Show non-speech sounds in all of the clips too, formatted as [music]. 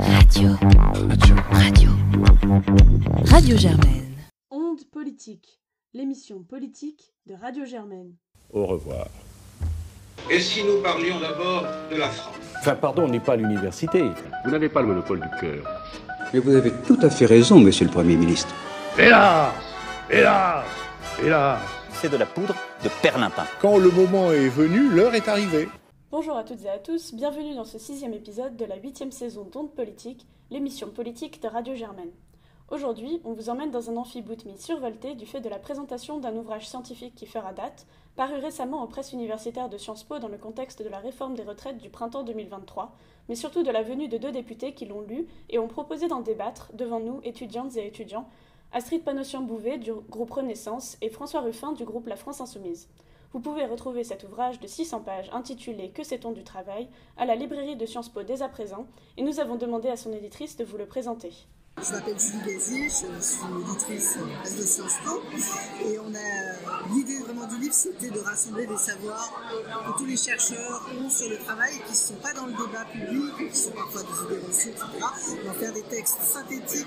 Radio. Radio. Radio. Radio Germaine. Onde politique, l'émission politique de Radio Germaine. Au revoir. Et si nous parlions d'abord de la France? Enfin, pardon, on n'est pas à l'université. Vous n'avez pas le monopole du cœur. Mais vous avez tout à fait raison, monsieur le Premier ministre. Hélas Hélas Hélas C'est de la poudre de perlimpin. Quand le moment est venu, l'heure est arrivée. Bonjour à toutes et à tous, bienvenue dans ce sixième épisode de la huitième saison d'Onde Politique, l'émission politique de Radio Germaine. Aujourd'hui, on vous emmène dans un amphiboutmi survolté du fait de la présentation d'un ouvrage scientifique qui fera date, paru récemment aux presses universitaires de Sciences Po dans le contexte de la réforme des retraites du printemps 2023, mais surtout de la venue de deux députés qui l'ont lu et ont proposé d'en débattre devant nous, étudiantes et étudiants, Astrid Panossian-Bouvet du groupe Renaissance et François Ruffin du groupe La France Insoumise. Vous pouvez retrouver cet ouvrage de 600 pages intitulé Que sait-on du travail à la librairie de Sciences Po dès à présent et nous avons demandé à son éditrice de vous le présenter. Je m'appelle Julie Gazier, je suis éditrice de Sciences Po et on a l'idée vraiment du livre c'était de rassembler des savoirs que tous les chercheurs ont sur le travail et qui ne sont pas dans le débat public, qui sont parfois des idées reçues, etc. Va faire des textes synthétiques,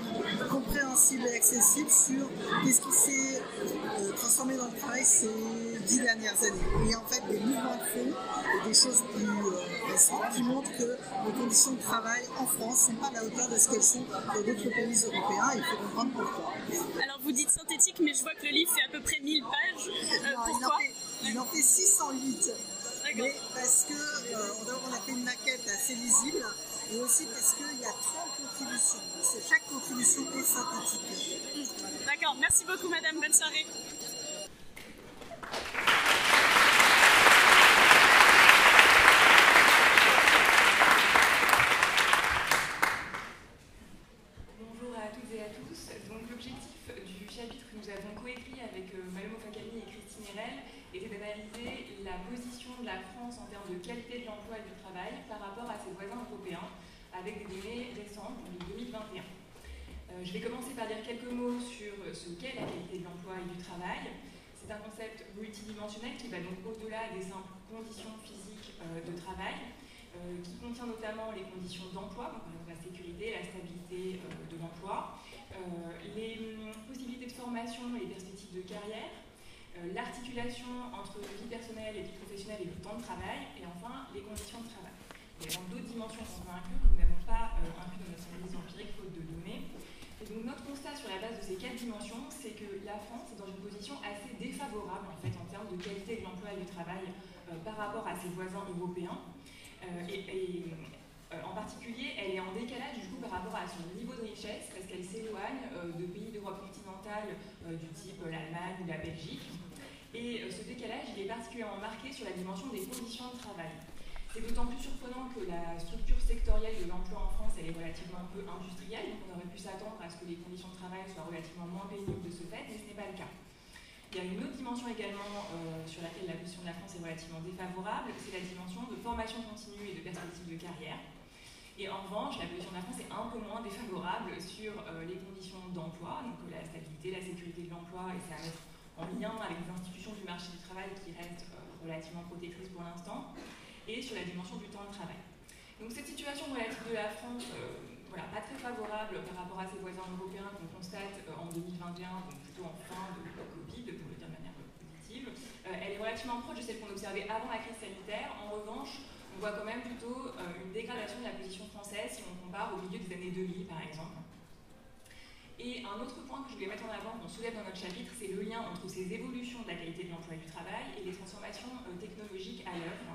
compréhensibles et accessibles sur qu'est-ce qui s'est euh, transformé dans le travail dix dernières années. Et en fait des mouvements de fond et des choses plus euh, récentes qui montrent que les conditions de travail en France ne sont pas à la hauteur de ce qu'elles sont dans d'autres pays européens, il faut comprendre pourquoi. Alors vous dites synthétique, mais je vois que le livre fait à peu près 1000 pages. Euh, non, pourquoi il en, fait, il en fait 608. Mais parce que euh, on a fait une maquette assez lisible et aussi parce qu'il y a 30 contributions. Chaque contribution est synthétique. D'accord, merci beaucoup madame, bonne soirée. Bonjour à toutes et à tous. Donc l'objectif du chapitre que nous avons coécrit avec euh, Malemo Fakami et Christine Herel était d'analyser la position de la France en termes de qualité de l'emploi et du travail par rapport à ses voisins européens avec des données récentes de 2021. Euh, je vais commencer par dire quelques mots sur ce qu'est la qualité de l'emploi et du travail. C'est un concept multidimensionnel qui va donc au-delà des simples conditions physiques euh, de travail, euh, qui contient notamment les conditions d'emploi, par exemple la sécurité, la stabilité euh, de l'emploi, euh, les hum, possibilités de formation et les perspectives de carrière, euh, l'articulation entre vie personnelle et vie professionnelle et le temps de travail, et enfin les conditions de travail. Il y a d'autres dimensions qu'on peut inclure que nous n'avons pas euh, inclus dans notre analyse empirique faute de données. Donc notre constat sur la base de ces quatre dimensions, c'est que la France est dans une position assez défavorable en fait en termes de qualité de l'emploi et du travail euh, par rapport à ses voisins européens. Euh, et, euh, en particulier, elle est en décalage du coup par rapport à son niveau de richesse parce qu'elle s'éloigne de pays d'Europe continentale du type l'Allemagne ou la Belgique. Et ce décalage, il est particulièrement marqué sur la dimension des conditions de travail. C'est d'autant plus surprenant que la structure sectorielle de l'emploi en France, est relativement peu industrielle, donc on aurait pu s'attendre à ce que les conditions de travail soient relativement moins pénibles de ce fait, mais ce n'est pas le cas. Il y a une autre dimension également euh, sur laquelle la position de la France est relativement défavorable, c'est la dimension de formation continue et de perspective de carrière. Et en revanche, la position de la France est un peu moins défavorable sur euh, les conditions d'emploi, donc euh, la stabilité, la sécurité de l'emploi, et c'est à mettre en lien avec les institutions du marché du travail qui restent relativement protectrices pour l'instant, sur la dimension du temps de travail. Donc cette situation relative de la France, voilà, pas très favorable par rapport à ses voisins européens qu'on constate en 2021, donc plutôt en fin de Covid, pour le dire de manière positive. Euh, elle est relativement proche de celle qu'on observait avant la crise sanitaire. En revanche, on voit quand même plutôt euh, une dégradation de la position française si on compare au milieu des années 2000, par exemple. Et un autre point que je voulais mettre en avant, qu'on soulève dans notre chapitre, c'est le lien entre ces évolutions de la qualité de l'emploi et du travail et les transformations euh, technologiques à l'œuvre,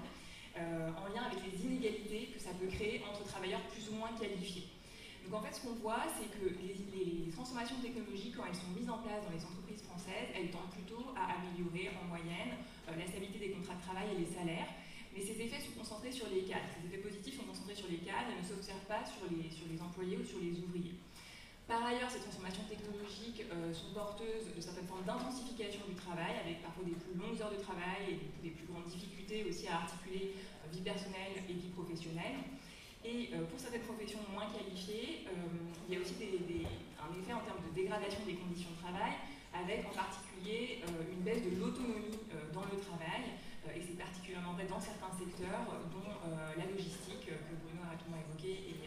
en lien avec les inégalités que ça peut créer entre travailleurs plus ou moins qualifiés. Donc en fait, ce qu'on voit, c'est que les, les, transformations technologiques, quand elles sont mises en place dans les entreprises françaises, elles tendent plutôt à améliorer en moyenne euh, la stabilité des contrats de travail et les salaires. Mais ces effets sont concentrés sur les cadres. Ces effets positifs sont concentrés sur les cadres et ne s'observent pas sur les, sur les employés ou sur les ouvriers. Par ailleurs, ces transformations technologiques euh, sont porteuses de certaines formes d'intensification du travail, avec parfois des plus longues heures de travail et des, plus grandes difficultés aussi à articuler euh, vie personnelle et vie professionnelle. Et euh, pour certaines professions moins qualifiées, il y a aussi un effet en termes de dégradation des conditions de travail, avec en particulier une baisse de l'autonomie dans le travail. et c'est particulièrement vrai dans certains secteurs, dont la logistique, que Bruno a rapidement évoqué et,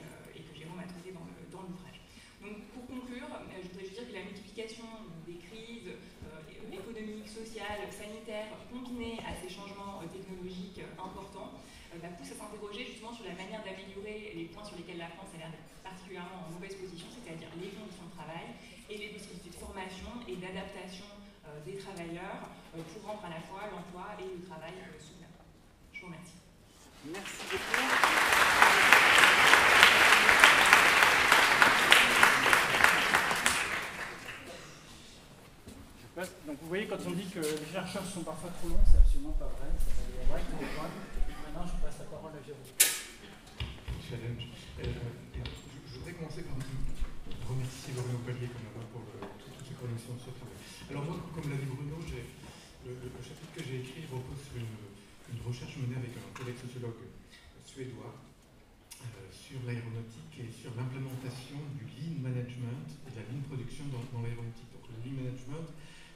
sanitaire sanitaires, combinées à ces changements euh, technologiques euh, importants, euh, bah, pousse à s'interroger justement sur la manière d'améliorer les points sur lesquels la France a l'air particulièrement en mauvaise position, c'est-à-dire les conditions de travail et les possibilités de formation et d'adaptation des travailleurs pour rendre à la fois l'emploi et le travail soutenable. Je vous remercie. Merci beaucoup. Quand on dit que les chercheurs sont parfois trop longs, c'est absolument pas vrai. Maintenant, je passe la parole à Jérôme. Challenge. Euh, je, voudrais commencer par remercier Bruno Pallier comme pour toutes ces connexions sur Alors moi, comme l'a dit Bruno, le, le, chapitre que j'ai écrit repose sur une, une, recherche menée avec un collègue sociologue suédois euh, sur l'aéronautique et sur l'implémentation du lean management et de la lean production dans, dans l'aéronautique. Donc le lean management,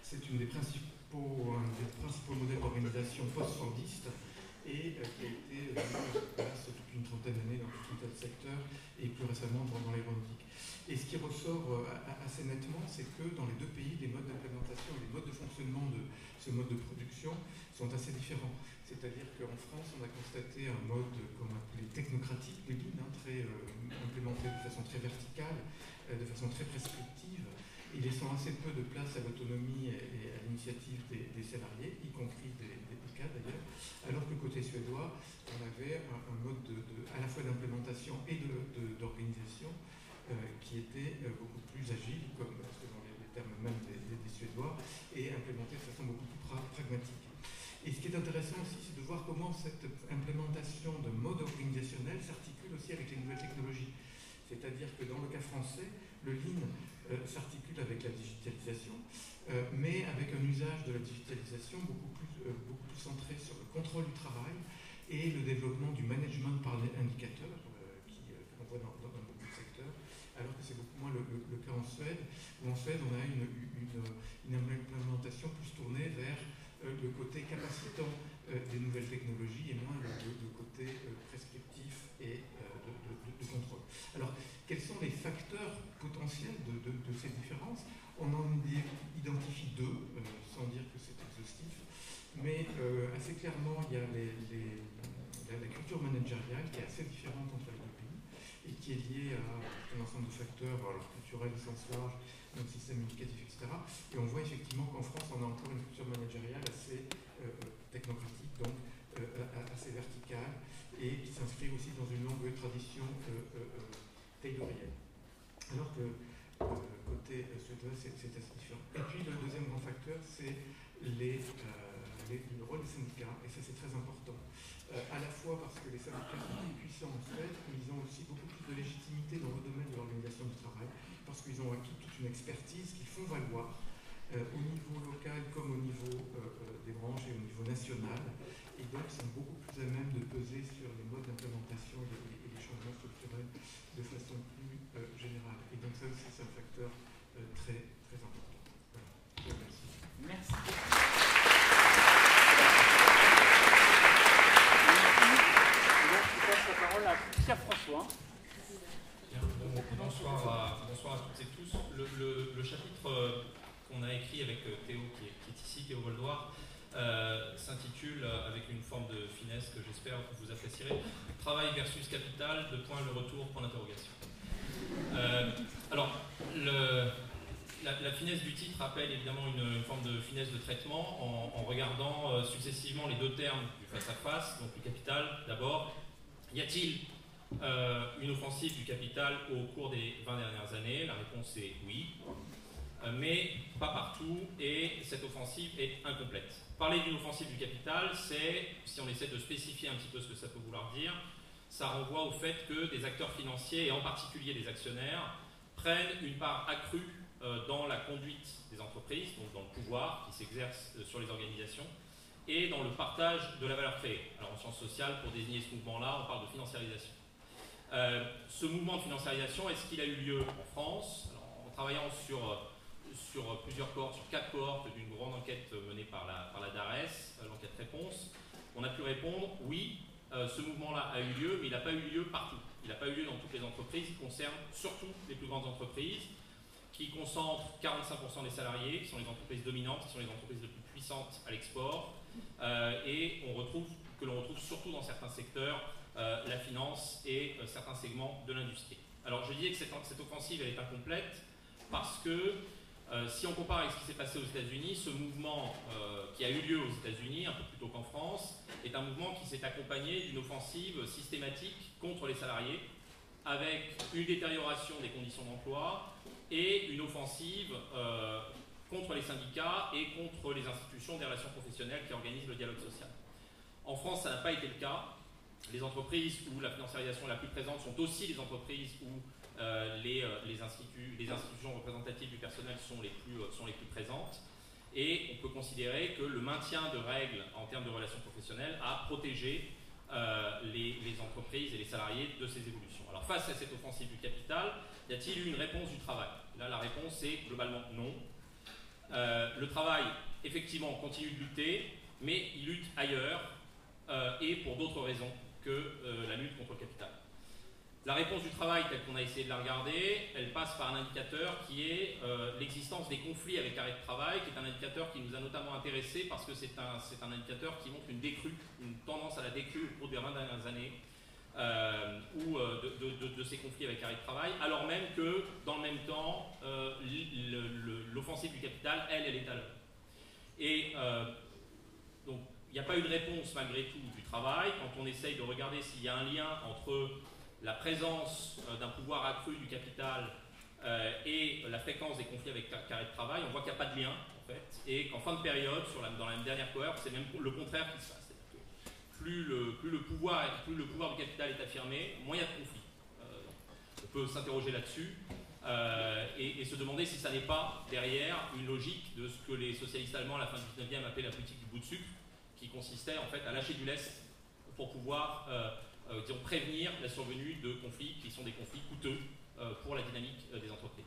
c'est une des principaux, un des principaux modèles d'organisation post-fordiste et euh, qui a été mis en place depuis une trentaine d'années dans tout un tas de secteurs et plus récemment dans, l'aéronautique. Et ce qui ressort euh, assez nettement, c'est que dans les deux pays, les modes d'implémentation et les modes de fonctionnement de ce mode de production sont assez différents. C'est-à-dire qu'en France, on a constaté un mode, technocratique, de hein, très euh, implémenté de façon très verticale, de façon très prescriptive, et laissant assez peu de place à l'autonomie et à l'initiative des, salariés, y compris des, des d'ailleurs, alors que côté suédois, on avait un, mode de, à la fois d'implémentation et d'organisation euh, qui était euh, beaucoup plus agile, comme selon les, termes même des, Suédois, et implémenté de façon beaucoup plus pragmatique. Et ce qui est intéressant aussi, c'est de voir comment cette implémentation de mode organisationnel s'articule aussi avec les nouvelles technologies. C'est-à-dire que dans le cas français, le Lean euh, s'articule avec la digitalisation, mais avec un usage de la digitalisation beaucoup plus euh, beaucoup plus centré sur le contrôle du travail et le développement du management par indicateur, euh, qui, euh, qu'on voit dans, beaucoup de secteurs, alors que c'est beaucoup moins le, cas en Suède, où en Suède on a une, une, implémentation plus tournée vers le côté capacitant des nouvelles technologies et moins le, côté prescriptif et de, contrôle. Alors, quels sont les facteurs potentiels de, ces différences On en identifie deux, sans dire que c'est exhaustif. Mais euh, assez clairement, il y a la, culture managériale qui est assez différente entre les deux pays et qui est liée à un ensemble de facteurs alors, culturels au sens large, notre système éducatif, etc. Et on voit effectivement qu'en France, on a encore une culture managériale assez euh, euh, technocratique, donc assez verticale, et qui s'inscrit aussi dans une longue tradition taylorienne. Alors que côté suédois, c'est assez différent. Et puis le deuxième grand facteur, c'est les le rôle des syndicats, et ça c'est très important, euh, à la fois parce que les syndicats sont plus puissants en Suède, mais ils ont aussi beaucoup plus de légitimité dans le domaine de l'organisation du travail, parce qu'ils ont acquis toute une expertise qu'ils font valoir euh, au niveau local comme au niveau euh, des branches et au niveau national, et donc ils sont beaucoup plus à même de peser sur les modes d'implémentation et, les changements structurels de façon plus générale. Et donc ça aussi c'est un facteur très, très important. Voilà. Merci. Pierre-François. bonsoir, à, bonsoir à toutes et tous. Le, chapitre euh, qu'on a écrit avec euh, Théo, qui est, ici, Théo Voldoir, euh, s'intitule, avec une forme de finesse que j'espère que vous apprécierez, Travail versus capital, de point le retour, point d'interrogation. Alors, la, finesse du titre rappelle évidemment une, forme de finesse de traitement en, regardant successivement les deux termes du face-à-face, donc le capital d'abord. Y a-t-il euh, une offensive du capital au cours des 20 dernières années? La réponse est oui, euh, mais pas partout, et cette offensive est incomplète. Parler d'une offensive du capital, c'est, si on essaie de spécifier un petit peu ce que ça peut vouloir dire, ça renvoie au fait que des acteurs financiers, et en particulier des actionnaires, prennent une part accrue euh, dans la conduite des entreprises, donc dans le pouvoir qui s'exerce sur les organisations, et dans le partage de la valeur créée. Alors en sciences sociales, pour désigner ce mouvement-là, on parle de financiarisation. Euh, ce mouvement de financiarisation, est-ce qu'il a eu lieu en France? En travaillant sur, sur plusieurs cohortes, sur quatre cohortes d'une grande enquête menée par la, par la DARES, euh, l'enquête réponse, on a pu répondre oui, euh, ce mouvement-là a eu lieu, mais il n'a pas eu lieu partout. Il n'a pas eu lieu dans toutes les entreprises, il concerne surtout les plus grandes entreprises qui concentrent 45% des salariés, qui sont les entreprises dominantes, qui sont les entreprises les plus puissantes à l'export, et on retrouve, que l'on retrouve surtout dans certains secteurs euh, la finance et euh, certains segments de l'industrie. Alors je disais que cette, offensive elle est incomplète parce que Euh, si on compare avec ce qui s'est passé aux États-Unis, ce mouvement euh, qui a eu lieu aux États-Unis, un peu plus tôt qu'en France, est un mouvement qui s'est accompagné d'une offensive systématique contre les salariés, avec une détérioration des conditions d'emploi et une offensive euh, contre les syndicats et contre les institutions des relations professionnelles qui organisent le dialogue social. En France, ça n'a pas été le cas. Les entreprises où la financiarisation est la plus présente sont aussi les entreprises où euh, les, euh, les, institutions représentatives du personnel sont les, plus, euh, sont les plus présentes. Et on peut considérer que le maintien de règles en termes de relations professionnelles a protégé les, les, entreprises et les salariés de ces évolutions. Alors face à cette offensive du capital, y a-t-il eu une réponse du travail? Là, la réponse est globalement non. le travail, effectivement, continue de lutter, mais il lutte ailleurs et pour d'autres raisons que la lutte contre le capital. La réponse du travail, telle qu'on a essayé de la regarder, elle passe par un indicateur qui est euh, l'existence des conflits avec arrêt de travail, qui est un indicateur qui nous a notamment intéressé parce que c'est un, indicateur qui montre une décrue, une tendance à la décrue au cours des 20 dernières années, euh, ou euh, de, ces conflits avec arrêt de travail, alors même que, dans le même temps, l'offensive du capital, elle, elle est à l'heure. Et n'y a pas eu de réponse malgré tout du travail. Quand on essaye de regarder s'il y a un lien entre la présence euh, d'un pouvoir accru du capital euh, et la fréquence des conflits avec carré de travail, on voit qu'il n'y a pas de lien, en fait, et qu'en fin de période, la, dans la dernière cohorte, c'est même le contraire qui se passe. Plus le, pouvoir, du capital est affirmé, moins il y a de conflits. Euh, on peut s'interroger là-dessus et, se demander si ça n'est pas derrière une logique de ce que les socialistes allemands à la fin du 19e appelaient la politique du bout de sucre, qui consistait en fait à lâcher du lest pour pouvoir euh, disons, prévenir la survenue de conflits qui sont des conflits coûteux euh, pour la dynamique euh, des entreprises.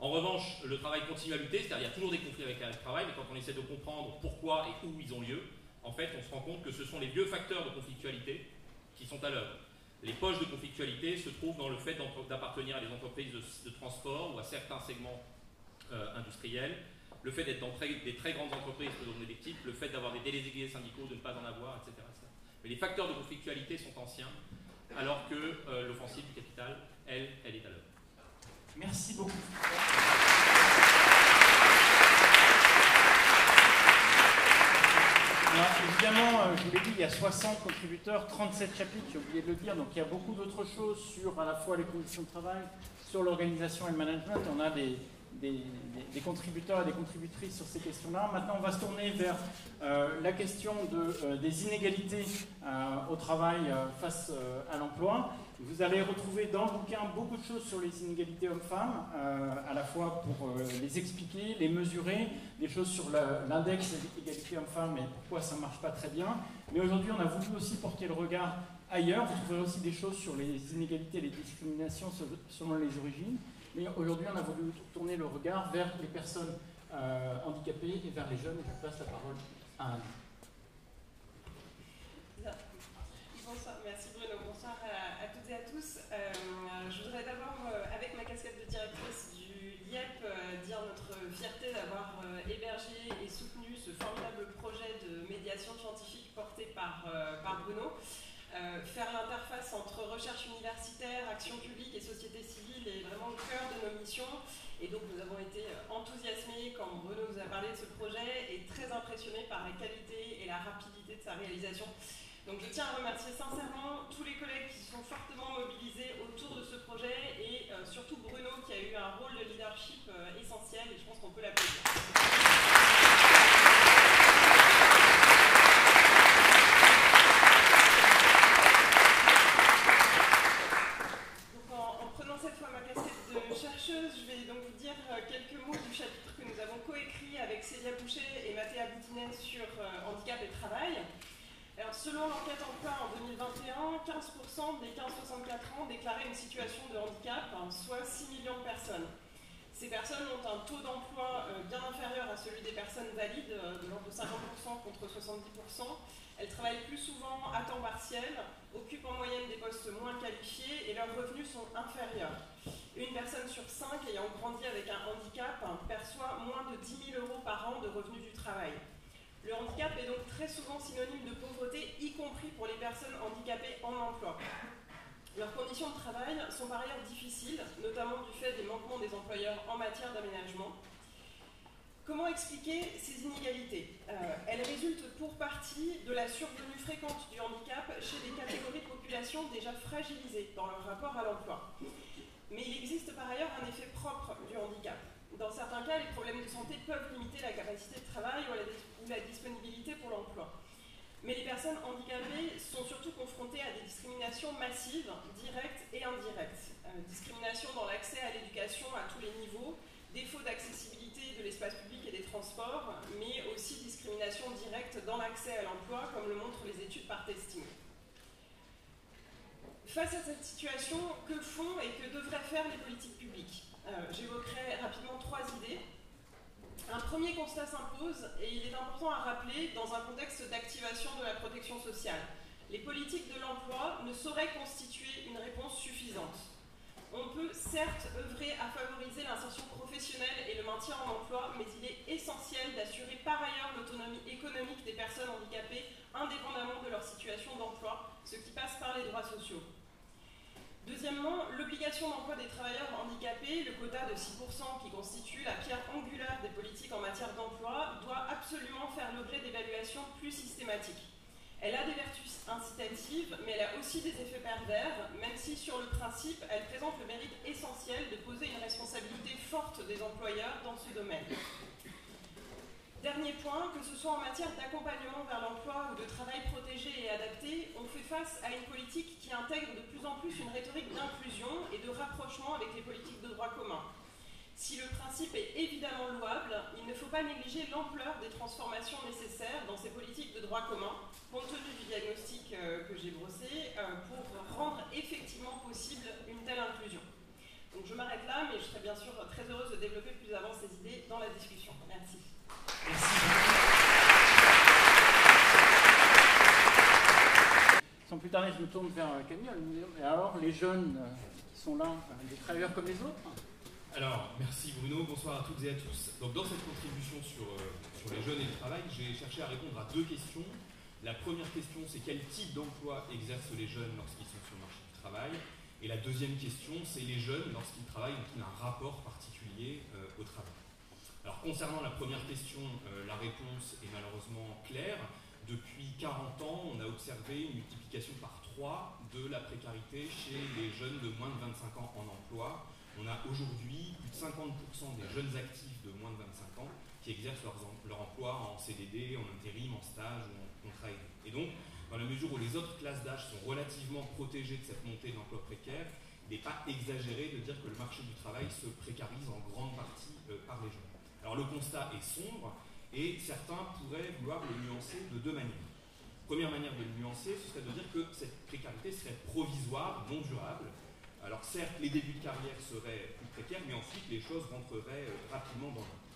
En revanche, le travail continue à lutter, c'est-à-dire qu'il y a toujours des conflits avec le travail, mais quand on essaie de comprendre pourquoi et où ils ont lieu, en fait, on se rend compte que ce sont les vieux facteurs de conflictualité qui sont à l'œuvre. Les poches de conflictualité se trouvent dans le fait d'appartenir à des entreprises de, transport ou à certains segments industriels, le fait d'être dans des très grandes entreprises des types, le fait d'avoir des délégués syndicaux, de ne pas en avoir, etc. Mais les facteurs de conflictualité sont anciens, alors que euh, l'offensive du capital, elle, elle est à l'œuvre. Merci beaucoup. Évidemment, euh, je vous l'ai dit, il y a 60 contributeurs, 37 chapitres, j'ai oublié de le dire, donc il y a beaucoup d'autres choses sur à la fois les conditions de travail, sur l'organisation et le management. On a des, des, contributeurs et des contributrices sur ces questions-là. Maintenant, on va se tourner vers euh, la question euh, des inégalités euh, au travail face à l'emploi. Vous allez retrouver dans le bouquin beaucoup de choses sur les inégalités hommes-femmes, à la fois pour les expliquer, les mesurer, des choses sur l'index d'égalité hommes-femmes et pourquoi ça ne marche pas très bien. Mais aujourd'hui, on a voulu aussi porter le regard ailleurs. Vous trouverez aussi des choses sur les inégalités et les discriminations selon les origines. Mais aujourd'hui, on a voulu tourner le regard vers les personnes euh, handicapées et vers les jeunes. Je passe la parole à Anne. Bonsoir, merci Bruno. Bonsoir à, toutes et à tous. Euh, je voudrais d'abord, euh, avec ma casquette de directrice du LIEP, dire notre fierté d'avoir hébergé et soutenu ce formidable projet de médiation scientifique porté par, Bruno. Faire l'interface entre recherche universitaire, action publique le cœur de nos missions. Et donc nous avons été euh, enthousiasmés quand Bruno nous a parlé de ce projet et très impressionnés par la qualité et la rapidité de sa réalisation. Donc je tiens à remercier sincèrement tous les collègues qui se sont fortement mobilisés autour de ce projet et euh, surtout Bruno qui a eu un rôle de leadership essentiel et je pense qu'on peut l'applaudir. je vais donc vous dire euh, quelques mots du chapitre que nous avons coécrit avec Célia Boucher et Mathéa Boutinet sur euh, handicap et travail. Alors, selon l'enquête emploi en 2021, 15% des 15-64 ans déclaraient une situation de handicap, soit 6 millions de personnes. Ces personnes ont un taux d'emploi euh, bien inférieur à celui des personnes valides, de l'ordre de 50% contre 70%. Elles travaillent plus souvent à temps partiel, occupent en moyenne des postes moins qualifiés et leurs revenus sont inférieurs une personne sur cinq ayant grandi avec un handicap perçoit moins de 10 000 euros par an de revenus du travail. Le handicap est donc très souvent synonyme de pauvreté, y compris pour les personnes handicapées en emploi. Leurs conditions de travail sont par ailleurs difficiles, notamment du fait des manquements des employeurs en matière d'aménagement. Comment expliquer ces inégalités? Euh, Elles résultent pour partie de la survenue fréquente du handicap chez des catégories de population déjà fragilisées dans leur rapport à l'emploi. Mais il existe par ailleurs un effet propre du handicap. Dans certains cas, les problèmes de santé peuvent limiter la capacité de travail ou la, ou la disponibilité pour l'emploi. Mais les personnes handicapées sont surtout confrontées à des discriminations massives, directes et indirectes. Euh, discrimination dans l'accès à l'éducation à tous les niveaux, défaut d'accessibilité de l'espace public et des transports, mais aussi discrimination directe dans l'accès à l'emploi, comme le montrent les études par testing. Face à cette situation, que font et que devraient faire les politiques publiques? Euh, J'évoquerai rapidement trois idées. Un premier constat s'impose et il est important à rappeler dans un contexte d'activation de la protection sociale. Les politiques de l'emploi ne sauraient constituer une réponse suffisante. On peut certes œuvrer à favoriser l'insertion professionnelle et le maintien en emploi, mais il est essentiel d'assurer par ailleurs l'autonomie économique des personnes handicapées indépendamment de leur situation d'emploi, ce qui passe par les droits sociaux. Deuxièmement, l'obligation d'emploi des travailleurs handicapés, le quota de 6% qui constitue la pierre angulaire des politiques en matière d'emploi, doit absolument faire l'objet d'évaluations plus systématiques. Elle a des vertus incitatives, mais elle a aussi des effets pervers, même si sur le principe, elle présente le mérite essentiel de poser une responsabilité forte des employeurs dans ce domaine. Dernier point, que ce soit en matière d'accompagnement vers l'emploi ou de travail protégé et adapté, on fait face à une politique qui intègre de plus en plus une rhétorique d'inclusion et de rapprochement avec les politiques de droit commun. Si le principe est évidemment louable, il ne faut pas négliger l'ampleur des transformations nécessaires dans ces politiques de droit commun, compte tenu du diagnostic euh, que j'ai brossé, euh, pour rendre effectivement possible une telle inclusion. Donc je m'arrête là, mais je serai bien sûr très heureuse de développer plus avant ces idées dans la discussion. Merci. Sans plus tarder, je me tourne vers euh, Camille. Et alors, les jeunes qui sont là, des travailleurs comme les autres alors, merci Bruno, bonsoir à toutes et à tous. Donc, dans cette contribution sur, euh, sur les jeunes et le travail, j'ai cherché à répondre à deux questions. La première question, c'est quel type d'emploi exercent les jeunes lorsqu'ils sont sur le marché du travail? Et la deuxième question, c'est les jeunes lorsqu'ils travaillent ont-ils un rapport particulier euh, au travail? Alors, concernant la première question, euh, la réponse est malheureusement claire. Depuis 40 ans, on a observé une multiplication par 3 de la précarité chez les jeunes de moins de 25 ans en emploi on a aujourd'hui plus de 50% des jeunes actifs de moins de 25 ans qui exercent leur, emploi en CDD, en intérim, en stage ou en contrat aidé. Et donc, dans la mesure où les autres classes d'âge sont relativement protégées de cette montée d'emploi précaire, il n'est pas exagéré de dire que le marché du travail se précarise en grande partie euh, par les jeunes. Alors le constat est sombre et certains pourraient vouloir le nuancer de deux manières. Première manière de le nuancer, ce serait de dire que cette précarité serait provisoire, non durable, alors certes, les débuts de carrière seraient plus précaires, mais ensuite les choses rentreraient euh, rapidement dans l'ordre.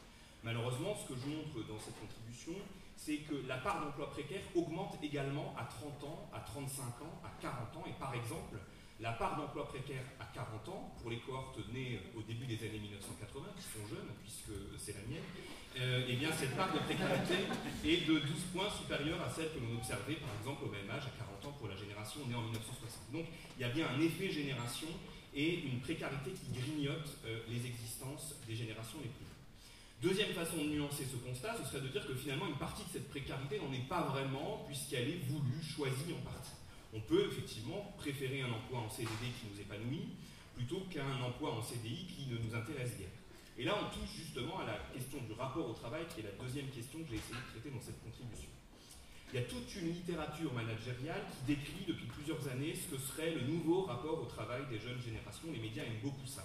Malheureusement, ce que je montre dans cette contribution, c'est que la part d'emploi précaire augmente également à 30 ans, à 35 ans, à 40 ans. Et par exemple, la part d'emploi précaire à 40 ans, pour les cohortes nées au début des années 1980, qui sont jeunes, puisque c'est la mienne, euh, eh bien cette part de précarité est de 12 points supérieure à celle que l'on observait par exemple au même âge, à 40 ans, pour la génération née en 1960. Donc il y a bien un effet génération et une précarité qui grignote euh, les existences des générations les plus. Deuxième façon de nuancer ce constat, ce serait de dire que finalement une partie de cette précarité n'en est pas vraiment puisqu'elle est voulue, choisie en partie. On peut effectivement préférer un emploi en CDD qui nous épanouit plutôt qu'un emploi en CDI qui ne nous intéresse guère. Et là, on touche justement à la question du rapport au travail, qui est la deuxième question que j'ai essayé de traiter dans cette contribution. Il y a toute une littérature managériale qui décrit depuis plusieurs années ce que serait le nouveau rapport au travail des jeunes générations. Les médias aiment beaucoup ça.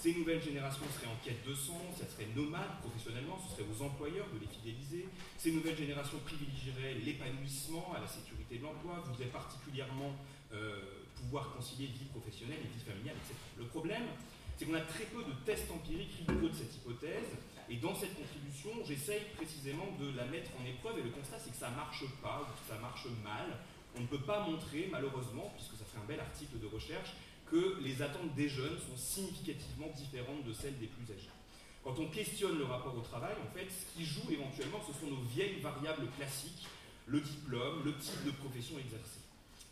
Ces nouvelles générations seraient en quête de sens, elles seraient nomades professionnellement, ce serait aux employeurs de les fidéliser. Ces nouvelles générations privilégieraient l'épanouissement à la sécurité de l'emploi, voudraient particulièrement euh, pouvoir concilier vie professionnelle et vie familiale, etc. Le problème, c'est qu'on a très peu de tests empiriques rigoureux de cette hypothèse, et dans cette contribution, j'essaye précisément de la mettre en épreuve, et le constat c'est que ça marche pas, ça marche mal. On ne peut pas montrer, malheureusement, puisque ça fait un bel article de recherche, que les attentes des jeunes sont significativement différentes de celles des plus âgés. Quand on questionne le rapport au travail, en fait, ce qui joue éventuellement, ce sont nos vieilles variables classiques, le diplôme, le type de profession exercée.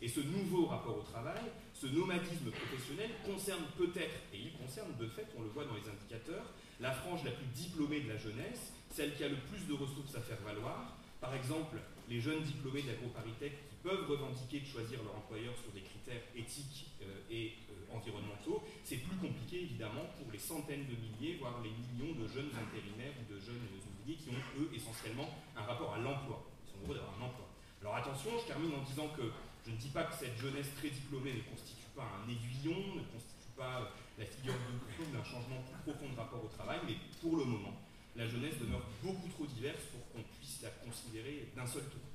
Et ce nouveau rapport au travail, ce nomadisme professionnel concerne peut-être, et il concerne de fait, on le voit dans les indicateurs, la frange la plus diplômée de la jeunesse, celle qui a le plus de ressources à faire valoir. Par exemple, les jeunes diplômés d'AgroParisTech qui peuvent revendiquer de choisir leur employeur sur des critères éthiques euh, et environnementaux, c'est plus compliqué évidemment pour les centaines de milliers, voire les millions de jeunes intérimaires ou de jeunes ouvriers qui ont eux essentiellement un rapport à l'emploi. Ils sont heureux d'avoir un emploi. Alors attention, je termine en disant que je ne dis pas que cette jeunesse très diplômée ne constitue pas un aiguillon, ne constitue pas euh, la figure de d'un changement plus profond de rapport au travail, mais pour le moment, la jeunesse demeure beaucoup trop diverse pour qu'on puisse la considérer d'un seul tour.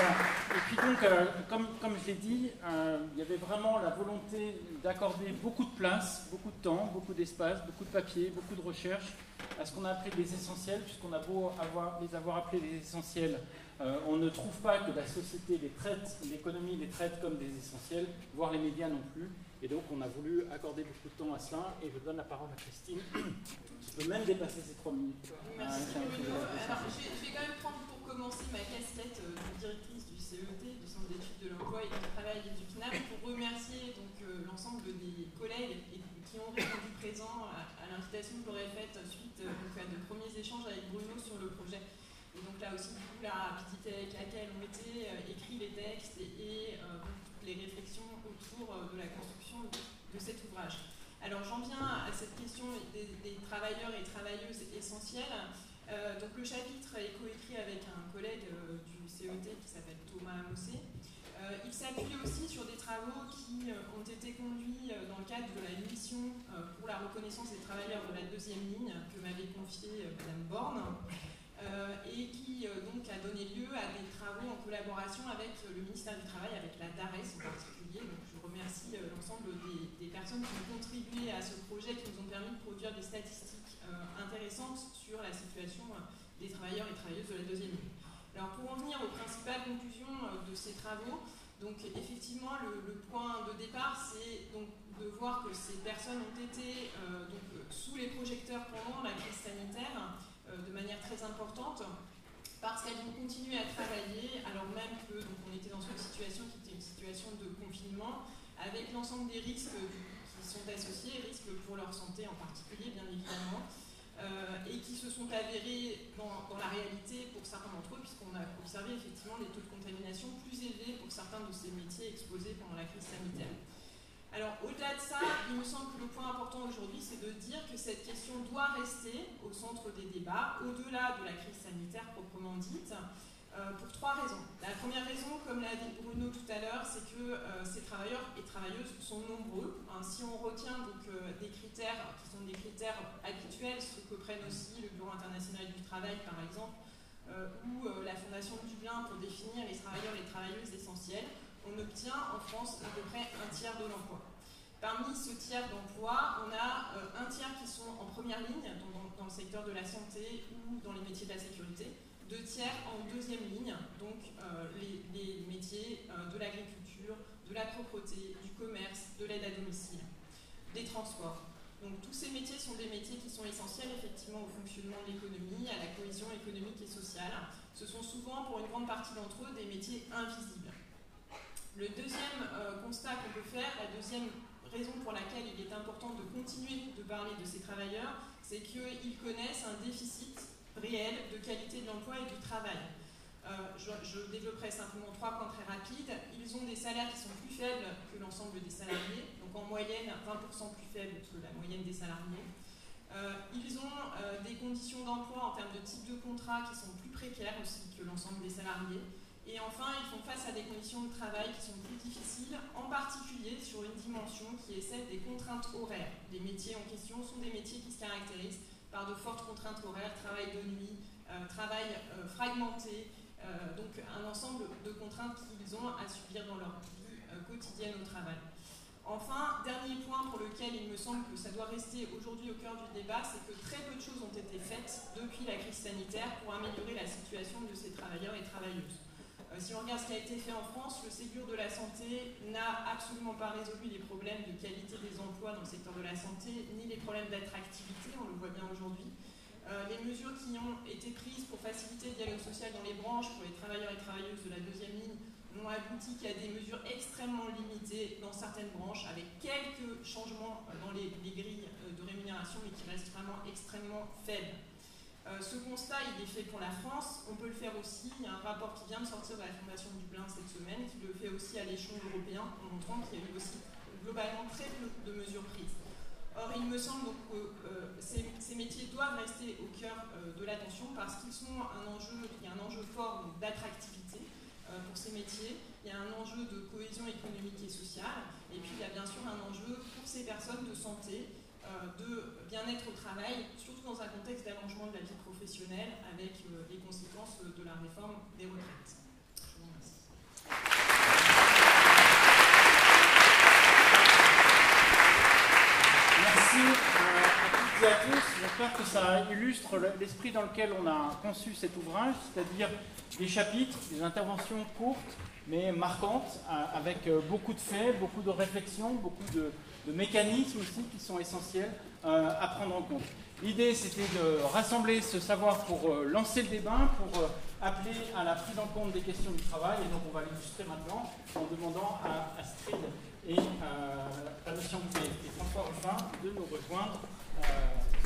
Et puis donc, euh, comme, comme, je l'ai dit, euh, il y avait vraiment la volonté d'accorder beaucoup de place, beaucoup de temps, beaucoup d'espace, beaucoup de papier, beaucoup de recherche à ce qu'on a appelé les essentiels, puisqu'on a beau avoir, les avoir appelés les essentiels, euh, on ne trouve pas que la société les traite, l'économie les traite comme des essentiels, voire les médias non plus. Et donc on a voulu accorder beaucoup de temps à cela, et je donne la parole à Christine, [coughs] qui peut même dépasser ces trois minutes. Merci Alors, je vais quand même prendre commencer ma casquette de directrice du CET, du Centre d'études de l'emploi et du travail et du CNAM, pour remercier donc euh, l'ensemble des collègues qui ont répondu présent à, l'invitation que j'aurais faite suite euh, à de premiers échanges avec Bruno sur le projet. Et donc là aussi, du coup, la rapidité avec laquelle on était euh, écrit les textes et, les réflexions autour de la construction de cet ouvrage. Alors j'en viens à cette question des, travailleurs et travailleuses essentielles. donc le chapitre est coécrit avec un collègue du CET qui s'appelle Thomas Mossé. Euh, il s'appuie aussi sur des travaux qui euh, ont été conduits euh, dans le cadre de la mission pour la reconnaissance des travailleurs de la deuxième ligne que m'avait confié Madame Borne. et qui donc a donné lieu à des travaux en collaboration avec le ministère du Travail, avec la DARES en particulier. Donc je remercie l'ensemble des, personnes qui ont contribué à ce projet, qui nous ont permis de produire des statistiques intéressantes sur la situation des travailleurs et travailleuses de la deuxième ligne. Alors pour en venir aux principales conclusions euh, de ces travaux, donc effectivement le, point de départ c'est donc de voir que ces personnes ont été euh, donc, sous les projecteurs pendant la crise sanitaire euh, de manière très importante parce qu'elles ont continué à travailler alors même que donc, on était dans une situation qui était une situation de confinement avec l'ensemble des risques qui sont associés, risques pour leur santé en particulier bien évidemment, euh, et qui se sont avérés dans, la réalité pour certains d'entre eux, puisqu'on a observé effectivement des taux de contamination plus élevés pour certains de ces métiers exposés pendant la crise sanitaire. Alors au-delà de ça, il me semble que le point important aujourd'hui, c'est de dire que cette question doit rester au centre des débats, au-delà de la crise sanitaire proprement dite, euh, pour trois raisons. La première raison, comme l'a dit Bruno tout à l'heure, c'est que euh, ces travailleurs et travailleuses sont nombreux. Hein. si on retient donc euh, des critères qui sont des critères habituels, ce que prennent aussi le Bureau international du travail par exemple, ou la Fondation Dublin pour définir les travailleurs et travailleuses essentiels, on obtient en France à peu près un tiers de l'emploi. Parmi ce tiers d'emploi, on a un tiers qui sont en première ligne, dans le secteur de la santé ou dans les métiers de la sécurité, deux tiers en deuxième ligne, donc euh, les, métiers euh, de l'agriculture, de la propreté, du commerce, de l'aide à domicile, des transports. Donc tous ces métiers sont des métiers qui sont essentiels effectivement au fonctionnement de l'économie, à la cohésion économique et sociale. Ce sont souvent pour une grande partie d'entre eux des métiers invisibles. Le deuxième euh, constat qu'on peut faire, la deuxième raison pour laquelle il est important de continuer de parler de ces travailleurs, c'est qu'ils connaissent un déficit réelle de qualité de l'emploi et du travail. Euh, je, développerai simplement trois points très rapides. Ils ont des salaires qui sont plus faibles que l'ensemble des salariés, donc en moyenne 20% plus faibles que la moyenne des salariés. Euh, ils ont euh, des conditions d'emploi en termes de type de contrat qui sont plus précaires aussi que l'ensemble des salariés. Et enfin, ils font face à des conditions de travail qui sont plus difficiles, en particulier sur une dimension qui est celle des contraintes horaires. Les métiers en question sont des métiers qui se caractérisent par de fortes contraintes horaires, travail de nuit, euh, travail euh, fragmenté, euh, donc un ensemble de contraintes qu'ils ont à subir dans leur vie quotidienne au travail. Enfin, dernier point pour lequel il me semble que ça doit rester aujourd'hui au cœur du débat, c'est que très peu de choses ont été faites depuis la crise sanitaire pour améliorer la situation de ces travailleurs et travailleuses. Euh, si on regarde ce qui a été fait en France, le Ségur de la santé n'a absolument pas résolu les problèmes de qualité des emplois dans le secteur de la santé, ni les problèmes d'attractivité, on le voit bien aujourd'hui. les mesures qui ont été prises pour faciliter le dialogue social dans les branches pour les travailleurs et travailleuses de la deuxième ligne n'ont abouti qu'à des mesures extrêmement limitées dans certaines branches, avec quelques changements dans les, grilles de rémunération, mais qui restent vraiment extrêmement faibles. Euh, ce constat, il est fait pour la France, on peut le faire aussi. Il y a un rapport qui vient de sortir de la Fondation Dublin cette semaine, qui le fait aussi à l'échelon européen, en montrant qu'il y a eu aussi globalement très peu de mesures prises. Or, il me semble donc que euh, ces, métiers doivent rester au cœur euh, de l'attention parce qu'ils sont un enjeu, il y a un enjeu fort d'attractivité pour ces métiers. Il y a un enjeu de cohésion économique et sociale. Et puis, il y a bien sûr un enjeu pour ces personnes de santé, de bien-être au travail, surtout dans un contexte d'allongement de la vie professionnelle avec euh, les conséquences de la réforme des retraites. Je vous remercie. Merci à tous. J'espère que ça illustre l'esprit dans lequel on a conçu cet ouvrage, c'est-à-dire des chapitres, des interventions courtes mais marquantes, avec euh, beaucoup de faits, beaucoup de réflexions, beaucoup de, mécanismes aussi qui sont essentiels euh, à prendre en compte. L'idée, c'était de rassembler ce savoir pour euh, lancer le débat, pour appeler à la prise en compte des questions du travail, et donc on va l'illustrer maintenant en demandant à Astrid et à Monsieur et François Ruffin de nous rejoindre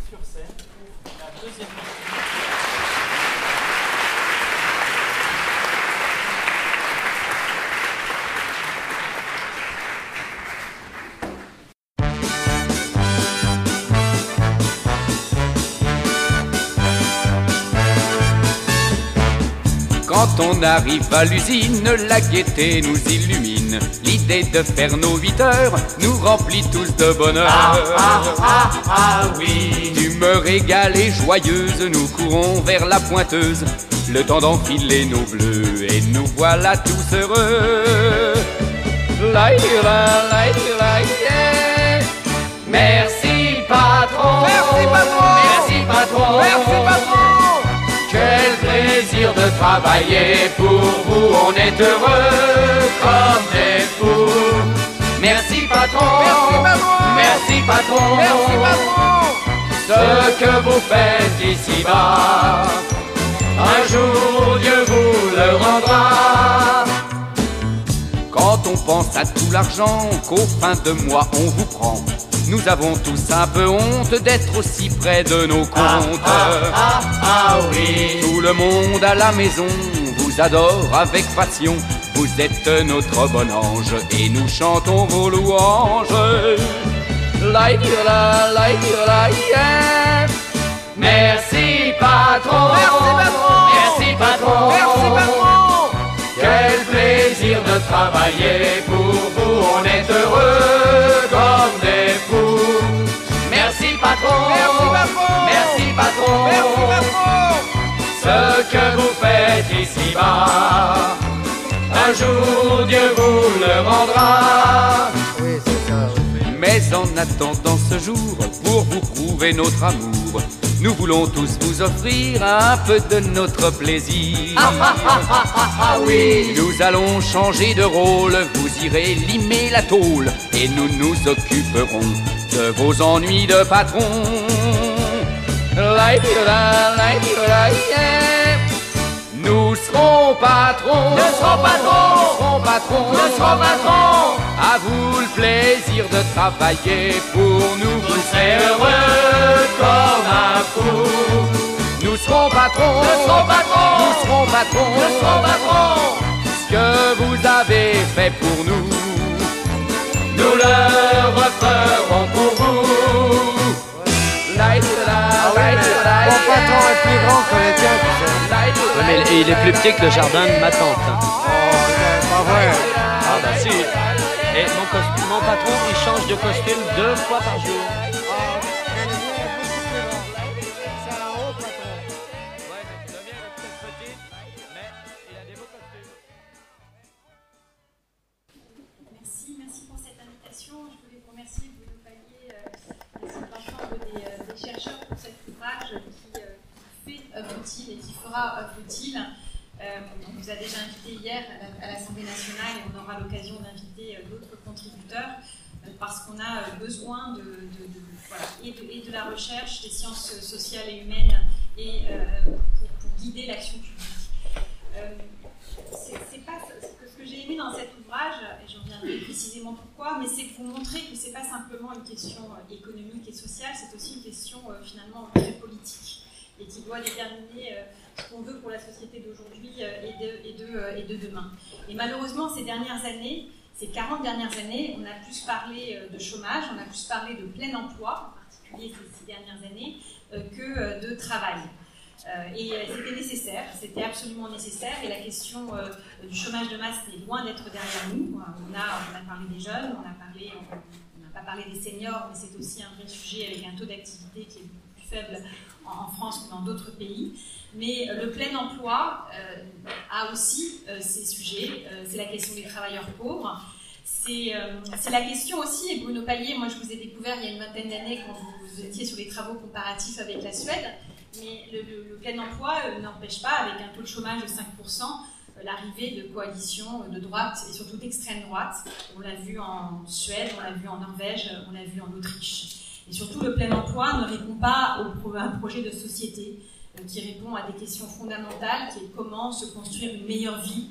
sur scène. Pour la deuxième on arrive à l'usine, la gaieté nous illumine. L'idée de faire nos 8 heures nous remplit tous de bonheur. Ah, ah, ah, ah, oui. D'humeur égale et joyeuse, nous courons vers la pointeuse. Le temps d'enfiler nos bleus et nous voilà tous heureux. Merci patron. Merci patron. Merci patron. Merci patron. Quel plaisir de travailler. Pour vous, on est heureux comme des fous. Merci patron, merci patron, merci patron, Ce que vous faites ici-bas, un jour Dieu vous le rendra. Quand on pense à tout l'argent qu'au fin de mois on vous prend nous avons tous un peu honte d'être aussi près de nos ah, comptes. Ah, ah, ah, oui. Tout le monde à la maison vous adore avec passion. Vous êtes notre bon ange et nous chantons vos louanges. Merci patron. Merci patron. Merci patron. Merci patron. Quel plaisir de travailler pour Ce que vous faites ici-bas, un jour Dieu vous le rendra. Oui, c'est ça. Mais en attendant ce jour, pour vous prouver notre amour, nous voulons tous vous offrir un peu de notre plaisir. Ah, ah, ah, ah, oui. Nous allons changer de rôle, vous irez limer la tôle et nous nous occuperons de vos ennuis de patron. Nous patrons, nous serons patrons, nous serons patrons. À vous le plaisir de travailler pour nous. Vous serez heureux comme un fou. Nous serons patrons, nous serons patrons, nous serons patrons, nous serons patrons. Ce que vous avez fait pour nous, nous le referons pour vous. Mon patron est plus grand que le tien, mais il est plus petit que le jardin de ma tante. Oh, c'est pas vrai. Ah bah si. Et mon, mon patron, il change de costume deux fois par jour. Utile. Euh, on vous a déjà invité hier à l'Assemblée nationale et on aura l'occasion d'inviter euh, d'autres contributeurs euh, parce qu'on a besoin de, et, de, la recherche, des sciences sociales et humaines et pour, guider l'action publique. ce que j'ai aimé dans cet ouvrage, et j'en reviendrai précisément pourquoi, mais c'est vous montrer que c'est pas simplement une question économique et sociale, c'est aussi une question finalement très politique et qui doit déterminer ce qu'on veut pour la société d'aujourd'hui et de, et, de, demain. Et malheureusement, ces dernières années, ces 40 dernières années, on a plus parlé de chômage, on a plus parlé de plein emploi, en particulier ces, dernières années, que de travail. et c'était nécessaire, c'était absolument nécessaire, et la question du chômage de masse est loin d'être derrière nous. On a, parlé des jeunes, on on n'a pas parlé des seniors, mais c'est aussi un vrai sujet avec un taux d'activité qui est plus faible en, France que dans d'autres pays. Mais le plein emploi a aussi ces sujets. c'est la question des travailleurs pauvres. C'est la question aussi, et Bruno Palier, moi je vous ai découvert il y a une vingtaine d'années quand vous, étiez sur des travaux comparatifs avec la Suède, mais le, plein emploi n'empêche pas, avec un taux de chômage de 5%, l'arrivée de coalitions de droite et surtout d'extrême droite. On l'a vu en Suède, on l'a vu en Norvège, on l'a vu en Autriche. Et surtout, le plein emploi ne répond pas au, à un projet de société qui répond à des questions fondamentales, qui est comment se construire une meilleure vie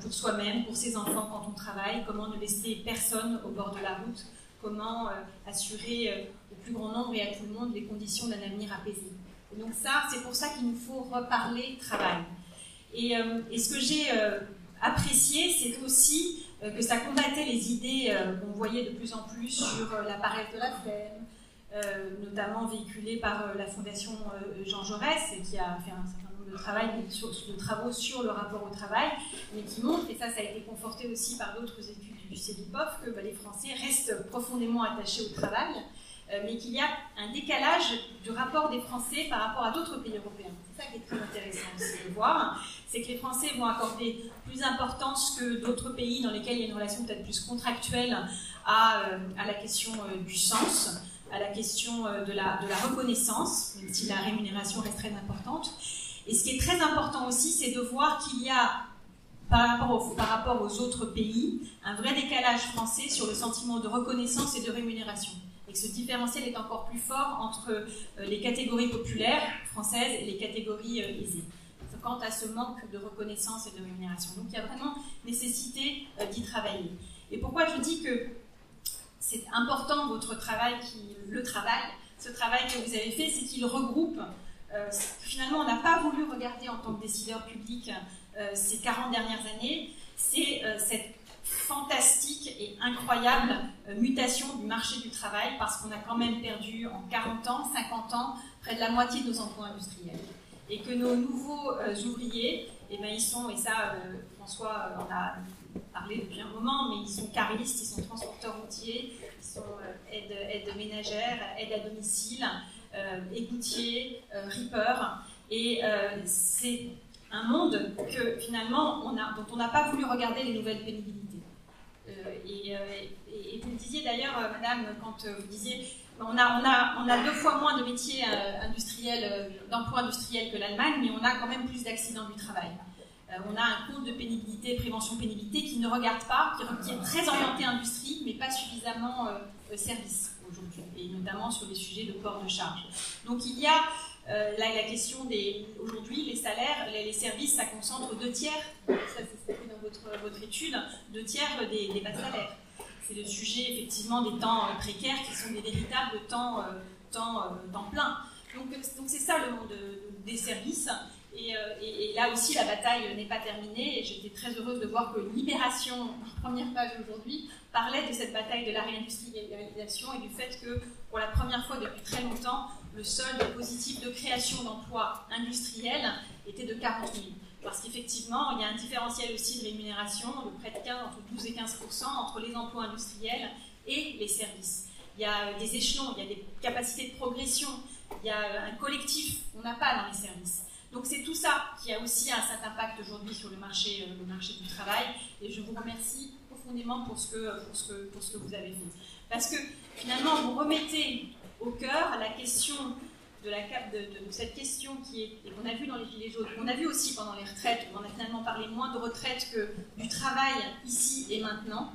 pour soi-même, pour ses enfants quand on travaille, comment ne laisser personne au bord de la route, comment assurer au plus grand nombre et à tout le monde les conditions d'un avenir apaisé. Et donc ça, c'est pour ça qu'il nous faut reparler travail. Et, ce que j'ai apprécié, c'est aussi que ça combattait les idées qu'on voyait de plus en plus sur la paresse de la euh, notamment véhiculé par euh, la Fondation euh, Jean Jaurès, qui a fait un certain nombre de, travaux sur le rapport au travail, mais qui montre, et ça, ça a été conforté aussi par d'autres études du CEDIPOF, que bah, les Français restent profondément attachés au travail, mais qu'il y a un décalage du rapport des Français par rapport à d'autres pays européens. C'est ça qui est très intéressant aussi de voir, c'est que les Français vont accorder plus d'importance que d'autres pays dans lesquels il y a une relation peut-être plus contractuelle à la question du sens à la question euh, de la, reconnaissance, même si la rémunération reste très importante. Et ce qui est très important aussi, c'est de voir qu'il y a, par rapport, par rapport aux autres pays, un vrai décalage français sur le sentiment de reconnaissance et de rémunération. Et que ce différentiel est encore plus fort entre euh, les catégories populaires françaises et les catégories euh, aisées quant à ce manque de reconnaissance et de rémunération. Donc il y a vraiment nécessité d'y travailler. Et pourquoi je dis que c'est important votre travail, le travail, ce travail que vous avez fait, c'est qu'il regroupe. Euh, finalement, on n'a pas voulu regarder en tant que décideur public euh, ces 40 dernières années, c'est euh, cette fantastique et incroyable mutation du marché du travail parce qu'on a quand même perdu en 40 ans, 50 ans, près de la moitié de nos emplois industriels. Et que nos nouveaux ouvriers, eh ben, ils sont, et ça, François en a parlé depuis un moment, mais ils sont caristes, ils sont transporteurs routiers, ils sont euh, aides, aide ménagères, aides à domicile, euh, écoutiers, euh, rippers. Et c'est un monde que finalement, on a, dont on n'a pas voulu regarder les nouvelles pénibilités. Et, vous le disiez d'ailleurs, madame, quand vous disiez on, a, on a, deux fois moins de métiers industriels, d'emplois industriels que l'Allemagne, mais on a quand même plus d'accidents du travail. Euh, on a un compte de pénibilité, prévention pénibilité, qui ne regarde pas, qui, est très orienté industrie, mais pas suffisamment euh, euh, service aujourd'hui, et notamment sur les sujets de port de charge. Donc il y a là la question des. Aujourd'hui, les salaires, les, services, ça concentre deux tiers, ça c'est dans votre, votre étude, deux tiers des, bas salaires. C'est le sujet effectivement des temps précaires qui sont des véritables temps, temps, temps plein. Donc c'est ça le monde des services. Euh, et, là aussi, la bataille n'est pas terminée. Et j'étais très heureuse de voir que Libération, première page aujourd'hui, parlait de cette bataille de la réindustrialisation et du fait que, pour la première fois depuis très longtemps, le solde positif de création d'emplois industriels était de 40 000. Parce qu'effectivement, il y a un différentiel aussi de rémunération de près de 15, entre 12 et 15 entre les emplois industriels et les services. Il y a des échelons, il y a des capacités de progression, il y a un collectif qu'on n'a pas dans les services. Donc c'est tout ça qui a aussi un certain impact aujourd'hui sur le marché, euh, du travail. Et je vous remercie profondément pour ce que, vous avez fait. Parce que finalement, vous remettez au cœur la question de, la, de, cette question qui est, et qu'on a vu dans les Gilets jaunes, qu'on a vu aussi pendant les retraites, où on a finalement parlé moins de retraite que du travail ici et maintenant,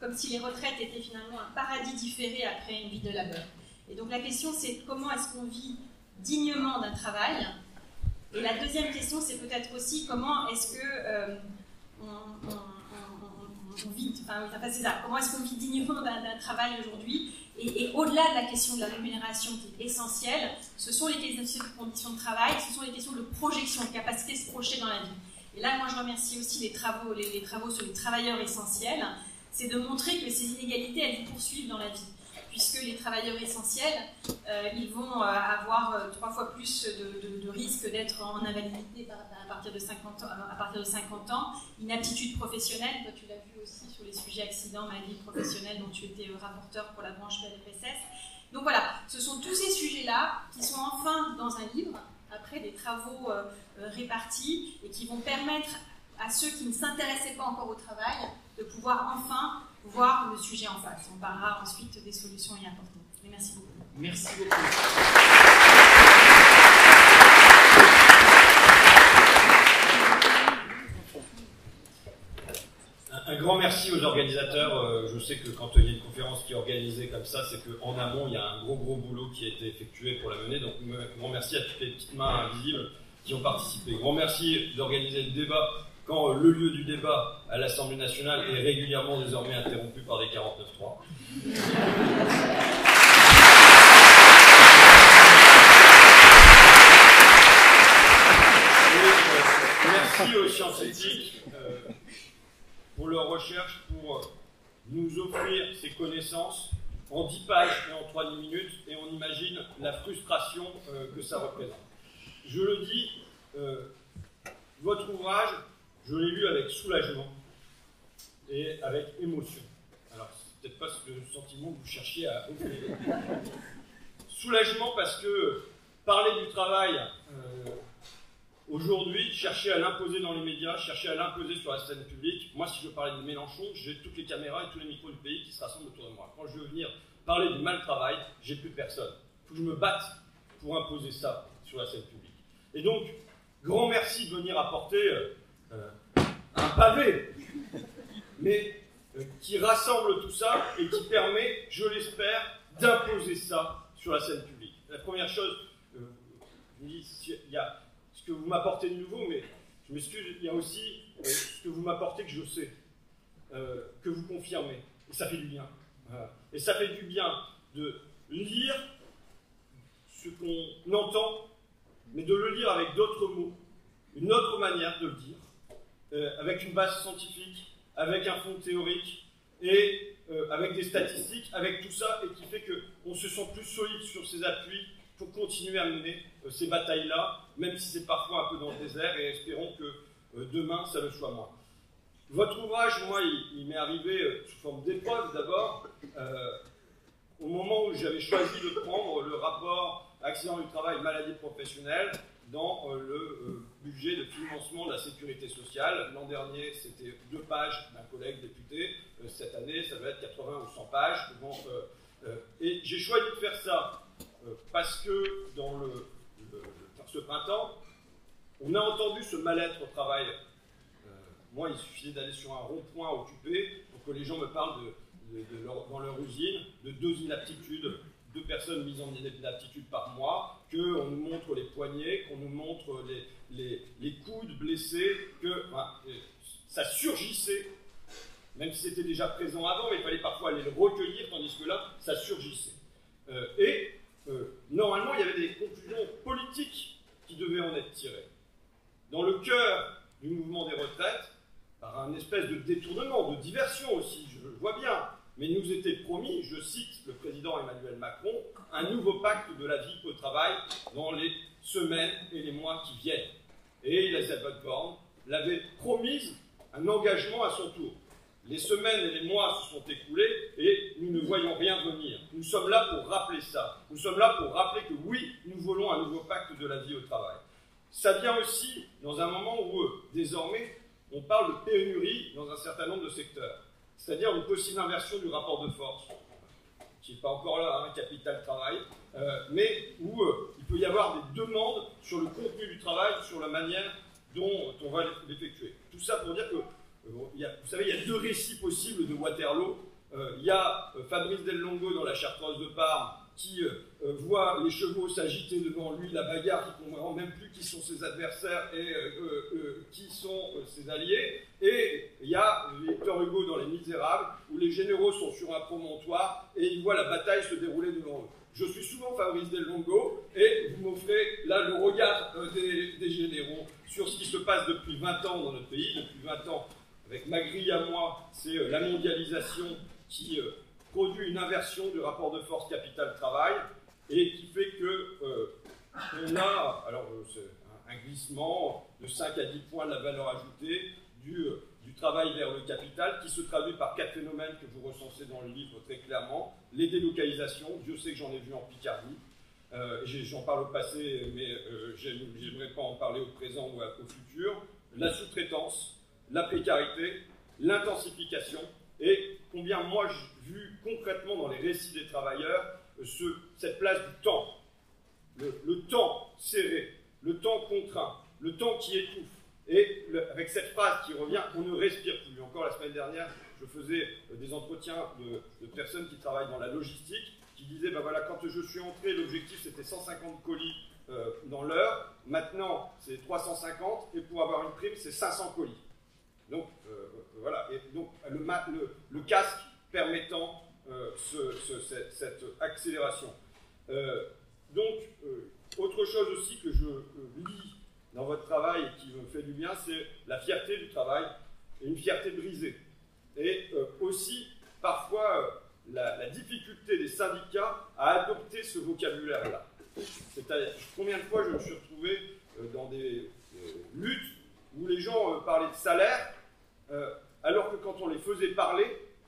comme si les retraites étaient finalement un paradis différé après une vie de labeur. Et donc la question c'est comment est-ce qu'on vit dignement d'un travail. Et la deuxième question, c'est peut-être aussi comment est-ce que euh, on, vit, enfin, comment est-ce qu'on vit dignement d'un travail aujourd'hui? Et, au-delà de la question de la rémunération qui est essentielle, ce sont les questions de conditions de travail, ce sont les questions de projection, de capacité de se projeter dans la vie. Et là, moi, je remercie aussi les travaux, travaux sur les travailleurs essentiels, c'est de montrer que ces inégalités, elles poursuivent dans la vie puisque les travailleurs essentiels, euh, ils vont euh, avoir euh, trois fois plus de, risques d'être en invalidité à partir, de 50 ans, à partir de 50 ans, inaptitude professionnelle, toi tu l'as vu aussi sur les sujets accidents, maladie professionnelle dont tu étais rapporteur pour la branche PLFSS. Donc voilà, ce sont tous ces sujets-là qui sont enfin dans un livre, après des travaux répartis, et qui vont permettre à ceux qui ne s'intéressaient pas encore au travail de pouvoir enfin voir le sujet en face. On parlera ensuite des solutions y apporter. merci beaucoup. Merci beaucoup. Un grand merci aux organisateurs. Euh, je sais que quand il y a une conférence qui est organisée comme ça, c'est qu'en amont, il y a un gros gros boulot qui a été effectué pour la mener. Donc, grand merci à toutes les petites mains invisibles qui ont participé. Grand merci d'organiser le débat quand le lieu du débat à l'Assemblée nationale est régulièrement désormais interrompu par des 49.3. merci aux scientifiques euh, pour leur recherche, pour nous offrir ces connaissances en 10 pages et en 3 minutes, et on imagine la frustration euh, que ça représente. Je le dis, euh, votre ouvrage je l'ai lu avec soulagement et avec émotion. Alors, c'est peut-être pas le sentiment que vous cherchiez à offrir. [laughs] soulagement parce que parler du travail euh, aujourd'hui, chercher à l'imposer dans les médias, chercher à l'imposer sur la scène publique. Moi, si je parlais de Mélenchon, j'ai toutes les caméras et tous les micros du pays qui se rassemblent autour de moi. Quand je veux venir parler du mal travail, j'ai plus personne. Il faut que je me batte pour imposer ça sur la scène publique. Et donc, grand merci de venir apporter. Euh, un pavé, mais euh, qui rassemble tout ça et qui permet, je l'espère, d'imposer ça sur la scène publique. La première chose, euh, il y a ce que vous m'apportez de nouveau, mais je m'excuse, il y a aussi ce que vous m'apportez que je sais, que vous confirmez. Et ça fait du bien. Et ça fait du bien de lire ce qu'on entend, mais de le lire avec d'autres mots, une autre manière de le dire, euh, avec une base scientifique, avec un fond théorique et euh, avec des statistiques, avec tout ça, et qui fait qu'on se sent plus solide sur ses appuis pour continuer à mener euh, ces batailles-là, même si c'est parfois un peu dans le désert, et espérons que demain, ça le soit moins. Votre ouvrage, moi, il, m'est arrivé sous forme d'épreuve d'abord, au moment où j'avais choisi de prendre le rapport accident du travail, maladie professionnelle, dans le budget de financement de la sécurité sociale. L'an dernier, c'était deux pages d'un collègue député. Euh, cette année, ça va être 80 ou 100 pages. et j'ai choisi de faire ça parce que dans le, ce printemps, on a entendu ce mal-être au travail. moi, il suffisait d'aller sur un rond-point occupé pour que les gens me parlent de, dans leur usine de deux inaptitudes deux personnes mises en inaptitude par mois, qu'on nous montre les poignets, qu'on nous montre les, les, coudes blessés, que euh, ça surgissait, même si c'était déjà présent avant, mais il fallait parfois aller le recueillir, tandis que là, ça surgissait. Euh, et euh, normalement, il y avait des conclusions politiques qui devaient en être tirées. Dans le cœur du mouvement des retraites, par un espèce de détournement, de diversion aussi, je le vois bien, mais nous était promis, je cite le président Emmanuel Macron, un nouveau pacte de la vie au travail dans les semaines et les mois qui viennent. Et Elisabeth Borne l'avait promise un engagement à son tour. Les semaines et les mois se sont écoulés et nous ne voyons rien venir. Nous sommes là pour rappeler ça. Nous sommes là pour rappeler que oui, nous voulons un nouveau pacte de la vie au travail. Ça vient aussi dans un moment où, euh, désormais, on parle de pénurie dans un certain nombre de secteurs c'est-à-dire une possible inversion du rapport de force, qui n'est pas encore là, un hein, capital travail, euh, mais où euh, il peut y avoir des demandes sur le contenu du travail, sur la manière dont on va l'effectuer. Tout ça pour dire que, euh, vous savez, il y a deux récits possibles de Waterloo. il y a Fabrice Del Longo dans la Chartreuse de Parme, qui voit les chevaux s'agiter devant lui, la bagarre, qui ne comprend même plus qui sont ses adversaires et qui sont ses alliés. Et il y a Victor Hugo dans Les Misérables, où les généraux sont sur un promontoire et ils voient la bataille se dérouler devant eux. Je suis souvent Fabrice Del Longo et vous m'offrez là le regard des, des, généraux sur ce qui se passe depuis 20 ans dans notre pays. Depuis 20 ans, avec ma grille à moi, c'est la mondialisation qui produit une inversion du rapport de force capital-travail et qui fait que euh, on a alors euh, un, glissement de 5 à 10 points de la valeur ajoutée euh, du, travail vers le capital qui se traduit par quatre phénomènes que vous recensez dans le livre très clairement. Les délocalisations, je sais que j'en ai vu en Picardie, j'en parle au passé mais j'aimerais pas en parler au présent ou au futur. La sous-traitance, la précarité, l'intensification et combien moi j'ai vu concrètement dans les récits des travailleurs ce, cette place du temps, le, temps serré, le temps contraint, le temps qui étouffe. Et avec cette phrase qui revient, on ne respire plus. Encore la semaine dernière, je faisais euh, des entretiens de, personnes qui travaillent dans la logistique, qui disaient, ben voilà, quand je suis entré, l'objectif c'était 150 colis euh, dans l'heure, maintenant c'est 350, et pour avoir une prime, c'est 500 colis. Donc, euh, voilà. Et donc, le, casque permettant cette, accélération. Donc, autre chose aussi que je lis dans votre travail qui me fait du bien, c'est la fierté du travail et une fierté brisée. Et aussi, parfois, la, difficulté des syndicats à adopter ce vocabulaire-là. C'est-à-dire, combien de fois je me suis retrouvé dans des luttes où les gens parlaient de salaire euh, alors que quand on les faisait parler,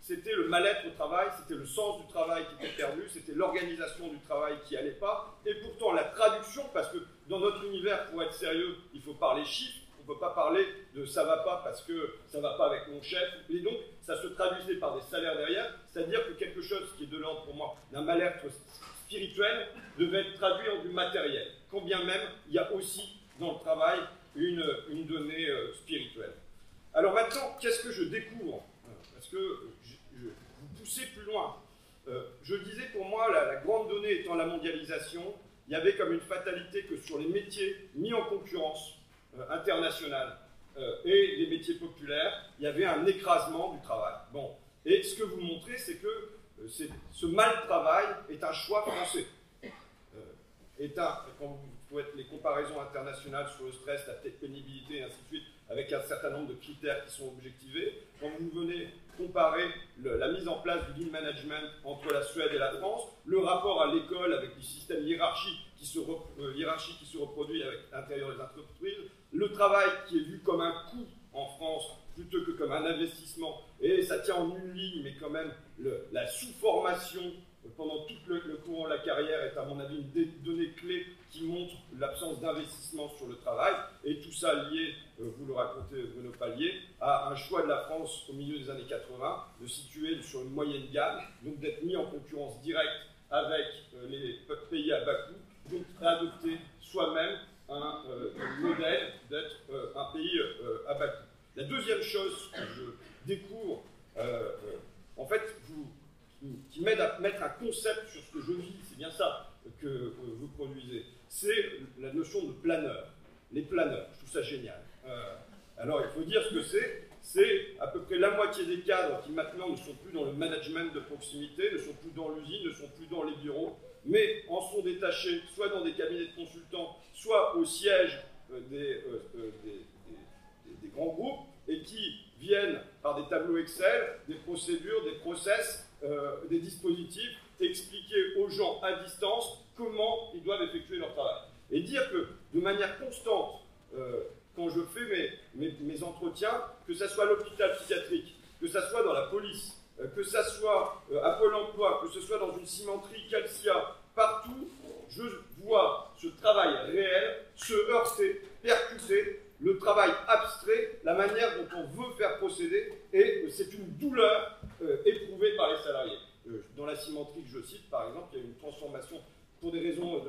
c'était le mal-être au travail, c'était le sens du travail qui était perdu, c'était l'organisation du travail qui n'allait pas, et pourtant la traduction, parce que dans notre univers, pour être sérieux, il faut parler chiffres, on ne peut pas parler de ça va pas parce que ça va pas avec mon chef, et donc ça se traduisait par des salaires derrière, c'est-à-dire que quelque chose qui est de l'ordre pour moi d'un mal-être spirituel devait être traduit en du matériel, quand bien même il y a aussi dans le travail une, une donnée euh, spirituelle. Alors maintenant, qu'est-ce que je découvre? Parce que poussez plus loin. Euh, je disais pour moi, la, grande donnée étant la mondialisation, il y avait comme une fatalité que sur les métiers mis en concurrence euh, internationale euh, et les métiers populaires, il y avait un écrasement du travail. Bon. Et ce que vous montrez, c'est que ce mal travail est un choix français. quand vous faites les comparaisons internationales sur le stress, la pénibilité et ainsi de suite, avec un certain nombre de critères qui sont objectivés. Quand vous venez comparer la mise en place du lean management entre la Suède et la France, le rapport à l'école avec les systèmes hiérarchiques qui se, euh, reproduit avec l'intérieur des entreprises, le travail qui est vu comme un coût en France plutôt que comme un investissement, et ça tient en une ligne, mais quand même la sous-formation pendant tout le, courant de la carrière est à mon avis une donnée clé qui montre l'absence d'investissement sur le travail, et tout ça lié, euh, vous le racontez Bruno Palier, à un choix de la France au milieu des années 80 de situer sur une moyenne gamme, donc d'être mis en concurrence directe avec euh, les pays à bas coût, donc adopter soi-même un, euh, modèle d'être un pays à bas coût. La deuxième chose que je découvre, en fait, vous, qui m'aide à mettre un concept sur ce que je vis, c'est bien ça que vous produisez, c'est la notion de planeur. Les planeurs, je trouve ça génial. Euh, alors il faut dire ce que c'est. C'est à peu près la moitié des cadres qui maintenant ne sont plus dans le management de proximité, ne sont plus dans l'usine, ne sont plus dans les bureaux, mais en sont détachés soit dans des cabinets de consultants, soit au siège euh, euh, des grands groupes, et qui viennent par des tableaux Excel, des procédures, des process, des dispositifs, expliquer aux gens à distance comment ils doivent effectuer leur travail. Et dire que de manière constante, euh, quand je fais mes, mes, entretiens, que ce soit à l'hôpital psychiatrique, que ce soit dans la police, euh, que ce soit euh, à Pôle emploi, que ce soit dans une cimenterie Calcia, partout, je vois ce travail réel se heurter, percuter, le travail abstrait, la manière dont on veut faire procéder, et c'est une douleur éprouvée par les salariés. dans la cimenterie que je cite, par exemple, il y a une pour des raisons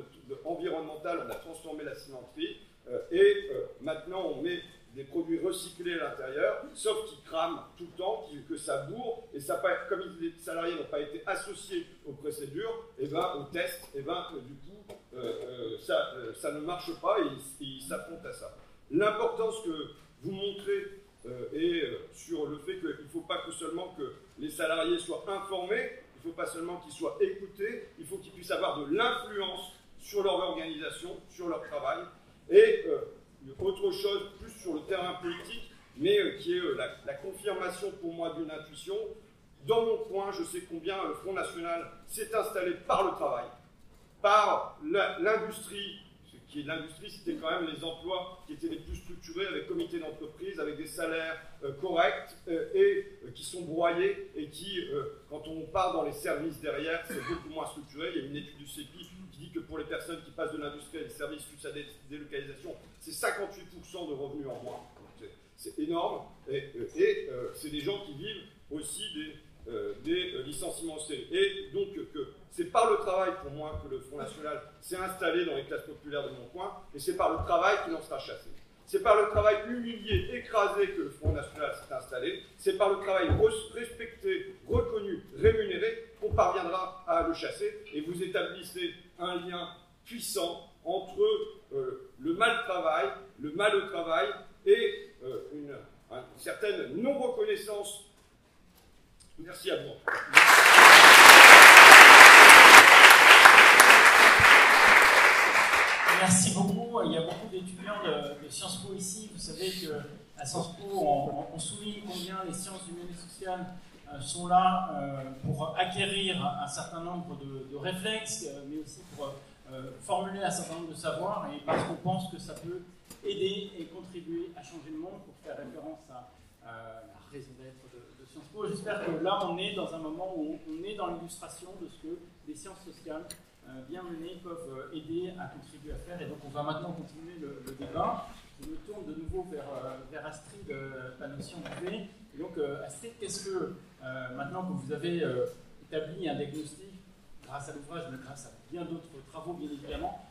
environnementales, on a transformé la cimenterie euh, et euh, maintenant on met des produits recyclés à l'intérieur, sauf qu'ils qui crame tout le temps, que ça bourre, et ça, comme les salariés n'ont pas été associés aux procédures, et eh ben, aux tests, et eh ben, du coup, ça, ça, ne marche pas et, ils s'affrontent à ça. L'importance que vous montrez est sur le fait qu'il ne faut pas que seulement que les salariés soient informés, il ne faut pas seulement qu'ils soient écoutés, il faut qu'ils puissent avoir de l'influence sur leur organisation, sur leur travail. Et euh, autre chose, plus sur le terrain politique, mais euh, qui est euh, la, confirmation pour moi d'une intuition. Dans mon coin, je sais combien le Front National s'est installé par le travail, par l'industrie qui est l'industrie, c'était quand même les emplois qui étaient les plus structurés, avec comité d'entreprise, avec des salaires euh, corrects euh, et euh, qui sont broyés et qui, quand on part dans les services derrière, c'est beaucoup moins structuré. Il y a une étude du CEPI qui dit que pour les personnes qui passent de l'industrie à des services plus à des délocalisations, c'est 58% de revenus en moins. C'est énorme et, c'est des gens qui vivent aussi des licenciements Et donc que c'est par le travail pour moi que le Front National s'est installé dans les classes populaires de mon coin, et c'est par le travail qu'il en sera chassé. C'est par le travail humilié, écrasé que le Front National s'est installé. C'est par le travail respecté, reconnu, rémunéré qu'on parviendra à le chasser. Et vous établissez un lien puissant entre euh, le mal travail, le mal au travail et une, une certaine non-reconnaissance Merci à vous. Merci beaucoup. Il y a beaucoup d'étudiants de, Sciences Po ici. Vous savez qu'à Sciences Po, on, souligne combien les sciences humaines et sociales euh, sont là euh, pour acquérir un certain nombre de, réflexes, euh, mais aussi pour formuler un certain nombre de savoirs, et parce qu'on pense que ça peut aider et contribuer à changer le monde, pour faire référence à la raison d'être J'espère que là, on est dans un moment où on est dans l'illustration de ce que les sciences sociales bien menées peuvent euh, aider à contribuer à faire. Et donc, on va maintenant continuer le, débat. Je me tourne de nouveau vers, euh, vers Astrid Panossi-Bouvet. Et donc, Astrid, qu'est-ce que, maintenant que vous avez établi un diagnostic, grâce à l'ouvrage, mais grâce à bien d'autres travaux, bien évidemment,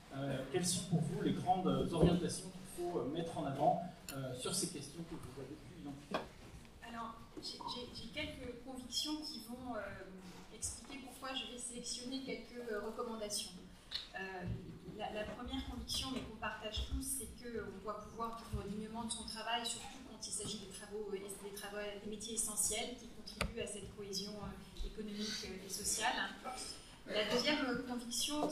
quelles sont pour vous les grandes orientations qu'il faut mettre en avant sur ces questions que vous avez pu identifier? J'ai quelques convictions qui vont euh, expliquer pourquoi je vais sélectionner quelques euh, recommandations. Euh, la, première conviction, mais qu'on partage tous, c'est qu'on doit pouvoir vivre dignement de son travail, surtout quand il s'agit des travaux, des, métiers essentiels qui contribuent à cette cohésion économique et sociale. La deuxième conviction,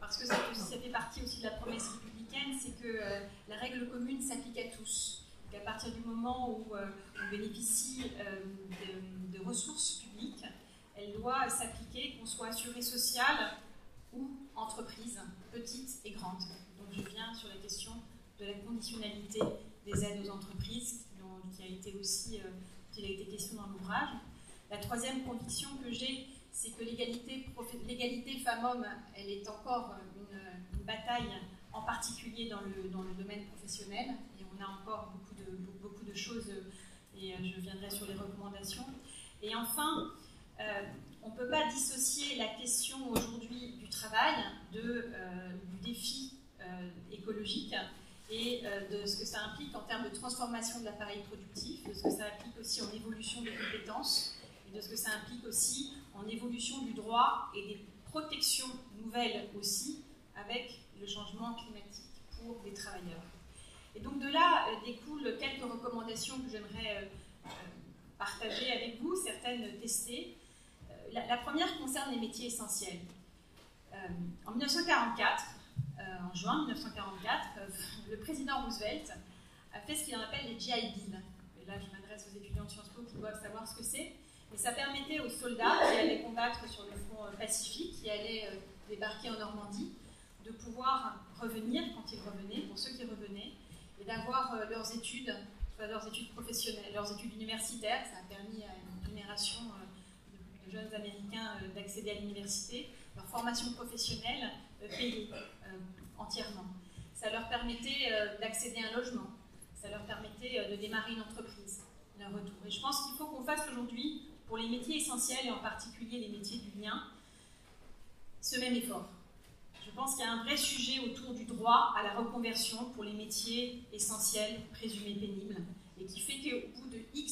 parce que ça, fait partie aussi de la promesse républicaine, c'est que la règle commune s'applique à tous qu'à partir du moment où euh, on bénéficie euh, de, ressources publiques, elle doit s'appliquer, qu'on soit assuré social ou entreprise, petite et grande. Donc je viens sur la question de la conditionnalité des aides aux entreprises, qui, a été aussi euh, qui a été question dans l'ouvrage. La troisième conviction que j'ai, c'est que l'égalité femmes-hommes, elle est encore une, une, bataille, en particulier dans le, dans le domaine professionnel, et on a encore beaucoup beaucoup de choses et euh, je viendrai sur les recommandations. Et enfin, euh, on ne peut pas dissocier la question aujourd'hui du travail euh, du défi écologique et de ce que ça implique en termes de transformation de l'appareil productif, de ce que ça implique aussi en évolution des compétences et de ce que ça implique aussi en évolution du droit et des protections nouvelles aussi avec le changement climatique pour les travailleurs. Et donc de là euh, découlent quelques recommandations que j'aimerais euh, euh, partager avec vous, certaines testées. La, première concerne les métiers essentiels. en 1944, en juin 1944, [laughs] le président Roosevelt a fait ce qu'il appelle les GI Bill. Et là, je m'adresse aux étudiants de Sciences Po qui doivent savoir ce que c'est. Mais ça permettait aux soldats qui allaient combattre sur le front Pacifique, qui allaient débarquer en Normandie, de pouvoir revenir quand ils revenaient, pour ceux qui revenaient, et d'avoir euh, leurs études, soit leurs études professionnelles, leurs études universitaires. Ça a permis à une génération euh, jeunes Américains euh, d'accéder à l'université, leur formation professionnelle payée entièrement. Ça leur permettait d'accéder à un logement. Ça leur permettait de démarrer une entreprise, leur retour. Et je pense qu'il faut qu'on fasse aujourd'hui, pour les métiers essentiels et en particulier les métiers du lien, ce même effort je pense qu'il y a un vrai sujet autour du droit à la reconversion pour les métiers essentiels présumés pénibles. et qui fait qu'au bout de X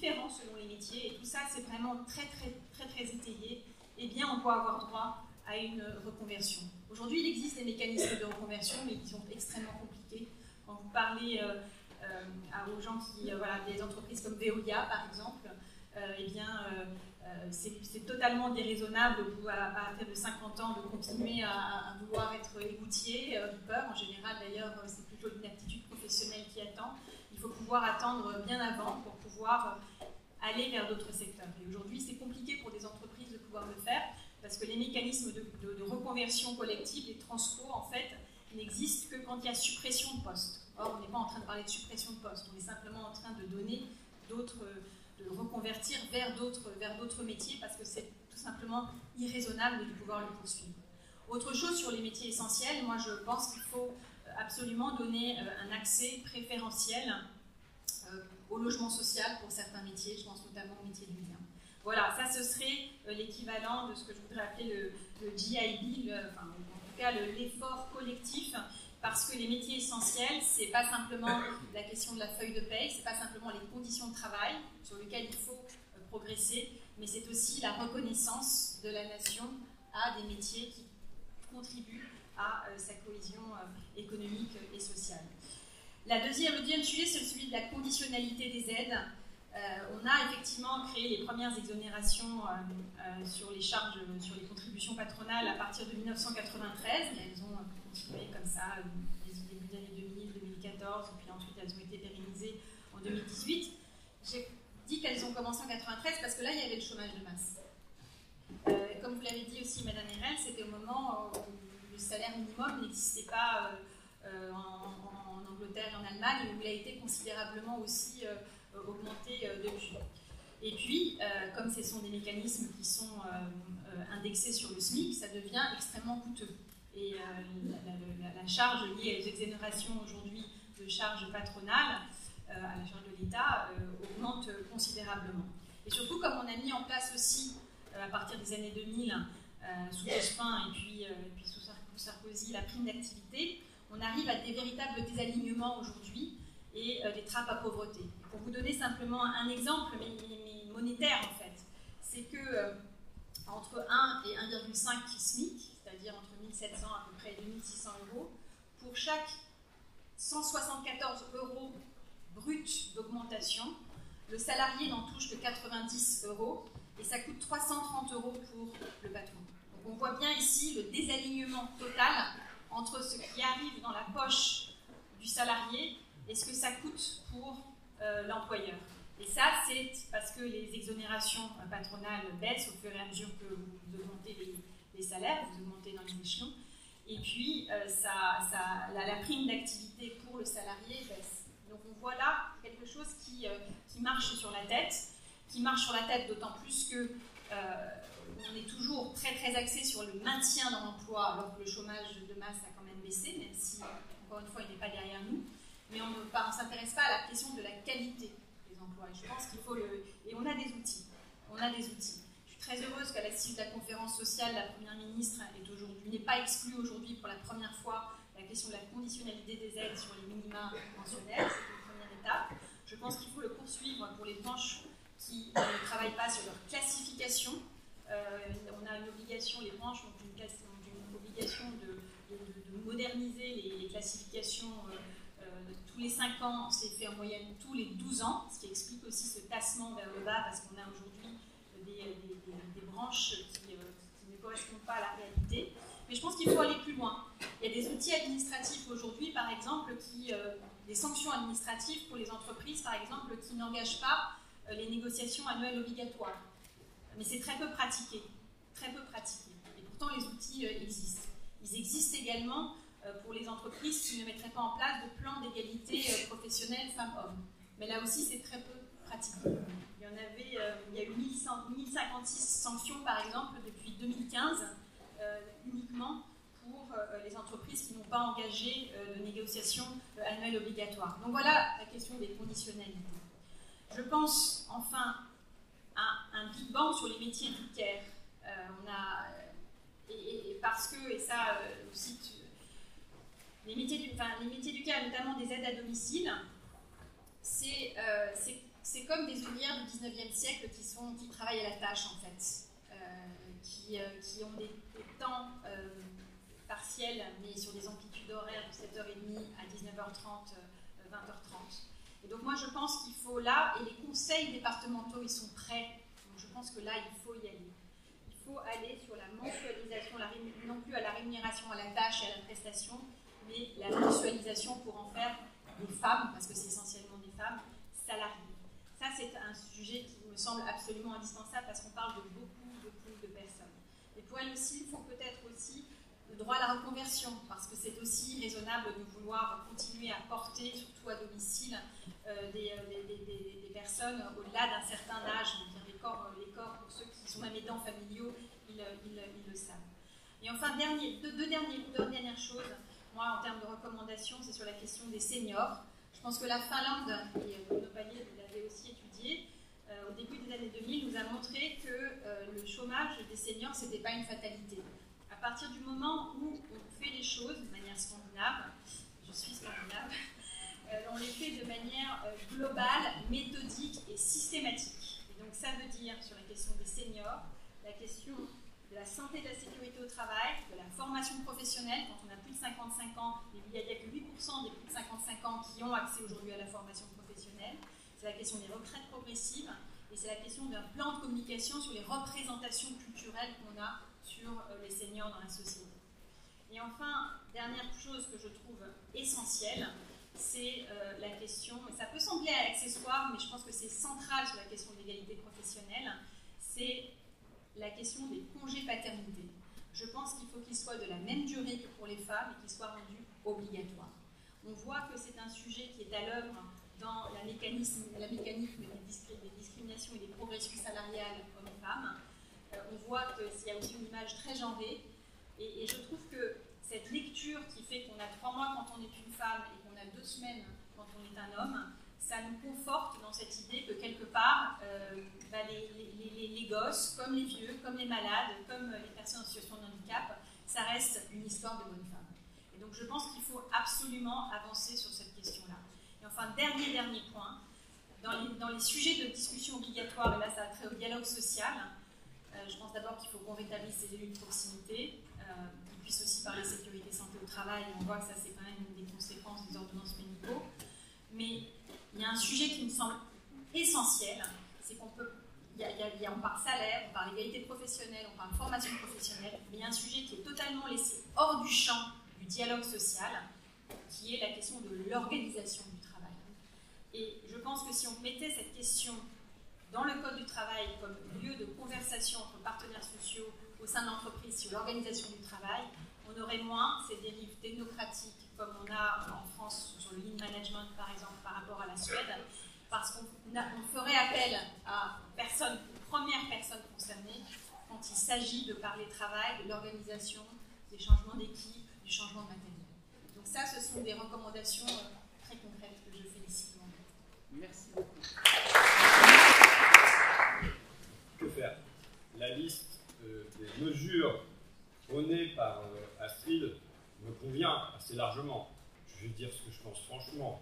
selon les métiers, et tout ça c'est vraiment très très très très étayé, eh bien on peut avoir droit à une reconversion. Aujourd'hui, il existe des mécanismes de reconversion, mais qui sont extrêmement compliqués. Quand vous parlez euh, euh, aux gens qui, euh, voilà, des entreprises comme Veolia par exemple, eh bien c'est totalement déraisonnable à partir de 50 ans de continuer à, vouloir être égoutier, peur. En général, d'ailleurs, c'est plutôt une aptitude professionnelle qui attend. Il faut pouvoir attendre bien avant pour pouvoir aller vers d'autres secteurs. Et aujourd'hui, c'est compliqué pour des entreprises de pouvoir le faire parce que les mécanismes de, reconversion collective, les transfos, en fait, n'existent que quand il y a suppression de postes. Or, on n'est pas en train de parler de suppression de postes, on est simplement en train de donner d'autres, de reconvertir vers d'autres, vers d'autres métiers parce que c'est tout simplement irraisonnable de pouvoir le poursuivre. Autre chose sur les métiers essentiels, moi je pense qu'il faut absolument donner euh, un accès préférentiel euh, au logement social pour certains métiers, je pense notamment au métier du lien. Voilà, ça ce serait euh, l'équivalent de ce que je voudrais appeler le, GIB, en tout cas l'effort collectif, parce que les métiers essentiels, c'est pas simplement la question de la feuille de paye, c'est pas simplement les conditions de travail sur lesquelles il faut progresser, mais c'est aussi la reconnaissance de la nation à des métiers qui contribuent à euh, sa cohésion économique et sociale. La deuxième, le deuxième sujet, c'est celui de la conditionnalité des aides. Euh, on a effectivement créé les premières exonérations euh, euh, sur les charges, sur les contributions patronales à partir de 1993. elles ont continué comme ça, début des années 2000, 2014, puis ensuite elles ont été pérennisées en 2018. J'ai dit qu'elles ont commencé en 93 parce que là, il y avait le chômage de masse. comme vous l'avez dit aussi, Madame Herel, c'était au moment où le salaire minimum n'existait pas en, Angleterre et en Allemagne, où il a été considérablement aussi euh, augmenter euh, depuis. Et puis, euh, comme ce sont des mécanismes qui sont indexés sur le SMIC, ça devient extrêmement coûteux. Et la, charge liée aux exonérations aujourd'hui de charges patronales à la charge de l'État augmente considérablement. Et surtout, comme on a mis en place aussi, à partir des années 2000, sous Jospin et puis, puis sous Sarkozy, la prime d'activité, on arrive à des véritables désalignements aujourd'hui et des trappes à pauvreté. Pour vous donner simplement un exemple, monétaire en fait, c'est que euh, entre 1 et 1,5 SMIC, c'est-à-dire entre 1700 à peu près et 2600 euros, pour chaque 174 euros brut d'augmentation, le salarié n'en touche que 90 euros et ça coûte 330 euros pour le patron. On voit bien ici le désalignement total entre ce qui arrive dans la poche du salarié et ce que ça coûte pour euh, l'employeur. Et ça, c'est parce que les exonérations patronales baissent au fur et à mesure que vous augmentez les, salaires, vous augmentez dans les échelons. Et puis, euh, la, prime d'activité pour le salarié baisse. Donc, on voit là quelque chose euh, qui marche sur la tête, qui marche sur la tête d'autant plus que on est toujours très très axé sur le maintien dans l'emploi, alors que le chômage de masse a quand même baissé, même si, encore une fois, il n'est pas derrière nous mais on ne s'intéresse pas à la question de la qualité des emplois. je pense qu'il faut le. Et on a des outils. On a des outils. Je suis très heureuse qu'à la suite de la conférence sociale, la Première ministre est aujourd'hui, n'est pas exclue aujourd'hui pour la première fois la question de la conditionnalité des aides sur les minima pensionnaires. C'est une première étape. Je pense qu'il faut le poursuivre pour les branches qui ne travaillent pas sur leur classification. Euh, on a une obligation, les branches ont une, obligation de, moderniser les, classifications. Euh, tous les 5 ans, c'est fait en moyenne tous les 12 ans, ce qui explique aussi ce tassement vers le bas, parce qu'on a aujourd'hui des, branches euh, qui, ne correspondent pas à la réalité. Mais je pense qu'il faut aller plus loin. Il y a des outils administratifs aujourd'hui, par exemple, qui, euh, des sanctions administratives pour les entreprises, par exemple, qui n'engagent pas euh, les négociations annuelles obligatoires. Mais c'est très peu pratiqué. Très peu pratiqué. Et pourtant, les outils existent. Ils existent également euh, pour les entreprises qui ne mettraient pas en place de plan d'égalité euh, professionnelle femmes-hommes. Mais là aussi, c'est très peu pratiqué. Il y en avait, euh, il y a eu 1056 sanctions, par exemple, depuis 2015, uniquement pour les entreprises qui n'ont pas engagé de négociations annuelles obligatoires. Donc voilà la question des conditionnalités. Je pense enfin à un big bang sur les métiers du care. on a, et, parce que, et ça aussi, les métiers du, enfin, les métiers du CAR, notamment des aides à domicile, euh, c'est comme des ouvrières du 19e siècle qui, sont, qui travaillent à la tâche, en fait, euh, qui, ont des, temps partiels, mais sur des amplitudes horaires de 7h30 à 19h30, 20h30. Donc moi, je pense qu'il faut là, et les conseils départementaux, ils sont prêts. Donc je pense que là, il faut y aller. Il faut aller sur la mensualisation, non plus à la rémunération à la tâche et à la prestation, mais la mensualisation pour en faire des femmes, parce que c'est essentiellement des femmes, salariées. Ça, c'est un sujet qui me semble absolument indispensable parce qu'on parle de beaucoup, beaucoup de personnes. Et pour elles aussi, il faut peut-être aussi le droit à la reconversion, parce que c'est aussi raisonnable de vouloir continuer à porter, surtout à domicile, euh, des, euh, des, personnes au-delà d'un certain âge. Les corps, les corps, pour ceux qui sont même aidants familiaux, ils, le savent. Et enfin, dernier, deux, dernières choses moi, en termes de recommandations, c'est sur la question des seniors. Je pense que la Finlande, et Bruno Palier aussi étudié, euh, au début des années 2000, nous a montré que euh, le chômage des seniors, ce n'était pas une fatalité. À partir du moment où on fait les choses de manière scandinave, je suis scandinave, [laughs] euh, on les fait de manière euh, globale, méthodique et systématique. Et donc ça veut dire, sur la question des seniors, la question de la santé et de la sécurité au travail, de la formation professionnelle, quand on a plus de 55 ans, il n'y a, que 8% des plus de 55 ans qui ont accès aujourd'hui à la formation professionnelle. C'est la question des retraites progressives et c'est la question d'un plan de communication sur les représentations culturelles qu'on a sur euh, les seniors dans la société. Et enfin, dernière chose que je trouve essentielle, c'est euh, la question, ça peut sembler accessoire, mais je pense que c'est central sur la question de l'égalité professionnelle, c'est la question des congés paternité. Je pense qu'il faut qu'ils soient de la même durée que pour les femmes et qu'ils soient rendus obligatoires. On voit que c'est un sujet qui est à l'œuvre dans la, mécanisme, la mécanique des, discriminations et des progressions salariales hommes-femmes. On voit qu'il y a aussi une image très genrée. Et, je trouve que cette lecture qui fait qu'on a trois mois quand on est une femme et qu'on a deux semaines quand on est un homme, ça nous conforte dans cette idée que quelque part, euh, bah, les, gosses, comme les vieux, comme les malades, comme les personnes en situation de handicap, ça reste une histoire de bonne femme. Et donc je pense qu'il faut absolument avancer sur cette question-là. Et enfin, dernier, dernier point, dans les, sujets de discussion obligatoire, et là ça a trait au dialogue social, je pense d'abord qu'il faut qu'on rétablisse ces élus de proximité, euh, qu'on puisse aussi parler sécurité, santé au travail, on voit que ça c'est quand même une des conséquences des ordonnances médicaux. Mais il y a un sujet qui me semble essentiel, c'est qu'on peut, il y a, on parle salaire, on parle égalité professionnelle, on parle formation professionnelle, mais il y a un sujet qui est totalement laissé hors du champ du dialogue social, qui est la question de l'organisation du travail. Et je pense que si on mettait cette question dans le Code du travail comme lieu de conversation entre partenaires sociaux au sein de l'entreprise sur l'organisation du travail, on aurait moins ces dérives technocratiques comme on a en France sur le lean management par exemple par rapport à la Suède, parce qu'on ferait appel à personne, première personne concernée quand il s'agit de parler travail, de l'organisation, des changements d'équipe, du changement de matériel. Donc ça, ce sont des recommandations euh, très concrètes que je félicite. Merci beaucoup. Que faire La liste euh, des mesures prônées par euh, Astrid me convient assez largement. Je vais dire ce que je pense franchement.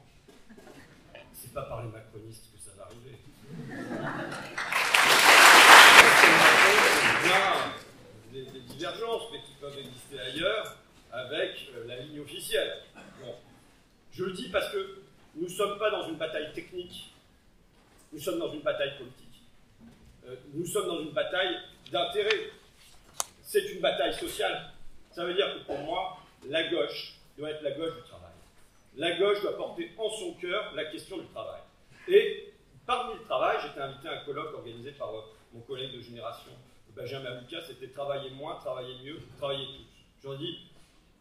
C'est pas par les macronistes que ça va arriver. Il y a des, divergences, mais qui peuvent exister ailleurs avec euh, la ligne officielle. Bon. Je le dis parce que nous ne sommes pas dans une bataille technique, nous sommes dans une bataille politique. Euh, nous sommes dans une bataille d'intérêt. C'est une bataille sociale. Ça veut dire que pour moi, la gauche doit être la gauche du travail. La gauche doit porter en son cœur la question du travail. Et parmi le travail, j'étais invité à un colloque organisé par euh, mon collègue de génération, Benjamin Lucas, c'était travailler moins, travailler mieux, travailler tous. J'en dis,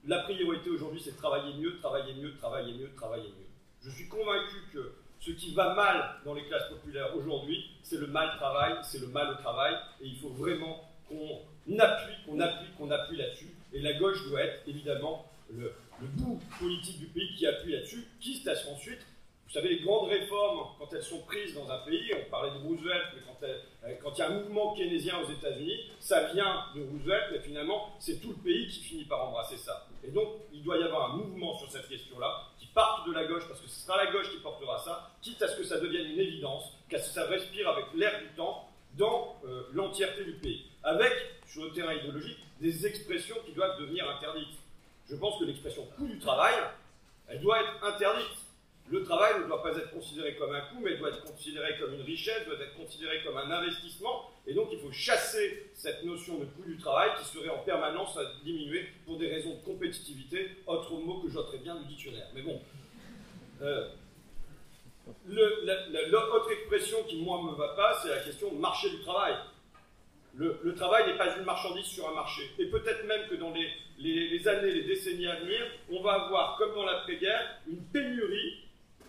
la priorité aujourd'hui, c'est travailler mieux, travailler mieux, travailler mieux, travailler mieux. Je suis convaincu que ce qui va mal dans les classes populaires aujourd'hui, c'est le mal travail, c'est le mal au travail, et il faut vraiment qu'on appuie, qu'on appuie, qu'on appuie là-dessus. Et la gauche doit être évidemment le, bout politique du pays qui appuie là-dessus, quitte à ce qu'ensuite, vous savez, les grandes réformes, quand elles sont prises dans un pays, on parlait de Roosevelt, mais quand, elle, quand il y a un mouvement keynésien aux États-Unis, ça vient de Roosevelt, mais finalement, c'est tout le pays qui finit par embrasser ça. Et donc, il doit y avoir un mouvement sur cette question-là, qui parte de la gauche, parce que ce sera la gauche qui portera ça, quitte à ce que ça devienne une évidence, qu'à ce que ça respire avec l'air du temps dans euh, l'entièreté du pays. Avec, sur le terrain idéologique, des expressions qui doivent devenir interdites. Je pense que l'expression coût du travail, elle doit être interdite. Le travail ne doit pas être considéré comme un coût, mais doit être considéré comme une richesse, doit être considéré comme un investissement. Et donc, il faut chasser cette notion de coût du travail qui serait en permanence à diminuer pour des raisons de compétitivité, autre mot que j'ôterais bien du dictionnaire. Mais bon. Euh, L'autre expression qui, moi, me va pas, c'est la question marché du travail. Le, travail n'est pas une marchandise sur un marché. Et peut-être même que dans les, les, les années, les décennies à venir, on va avoir, comme dans l'après-guerre, une pénurie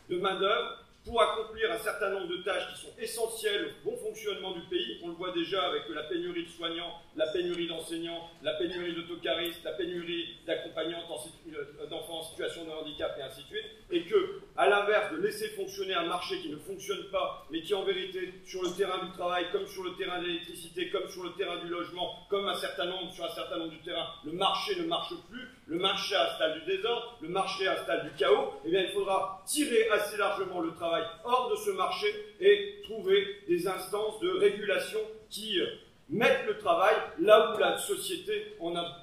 de main-d'œuvre pour accomplir un certain nombre de tâches qui sont essentielles au bon fonctionnement du pays. On le voit déjà avec la pénurie de soignants, la pénurie d'enseignants, la pénurie d'autocaristes, la pénurie d'accompagnantes euh, d'enfants en situation de handicap et ainsi de suite. Et que, à l'inverse de laisser fonctionner un marché qui ne fonctionne pas, mais qui en vérité, sur le terrain du travail, comme sur le terrain de l'électricité, comme sur le terrain du logement, comme un certain nombre, sur un certain nombre de terrains, le marché ne marche plus, le marché installe du désordre, le marché installe du chaos, eh bien il faudra tirer assez largement le travail hors de ce marché et trouver des instances de régulation qui euh, mettent le travail là où la société en a,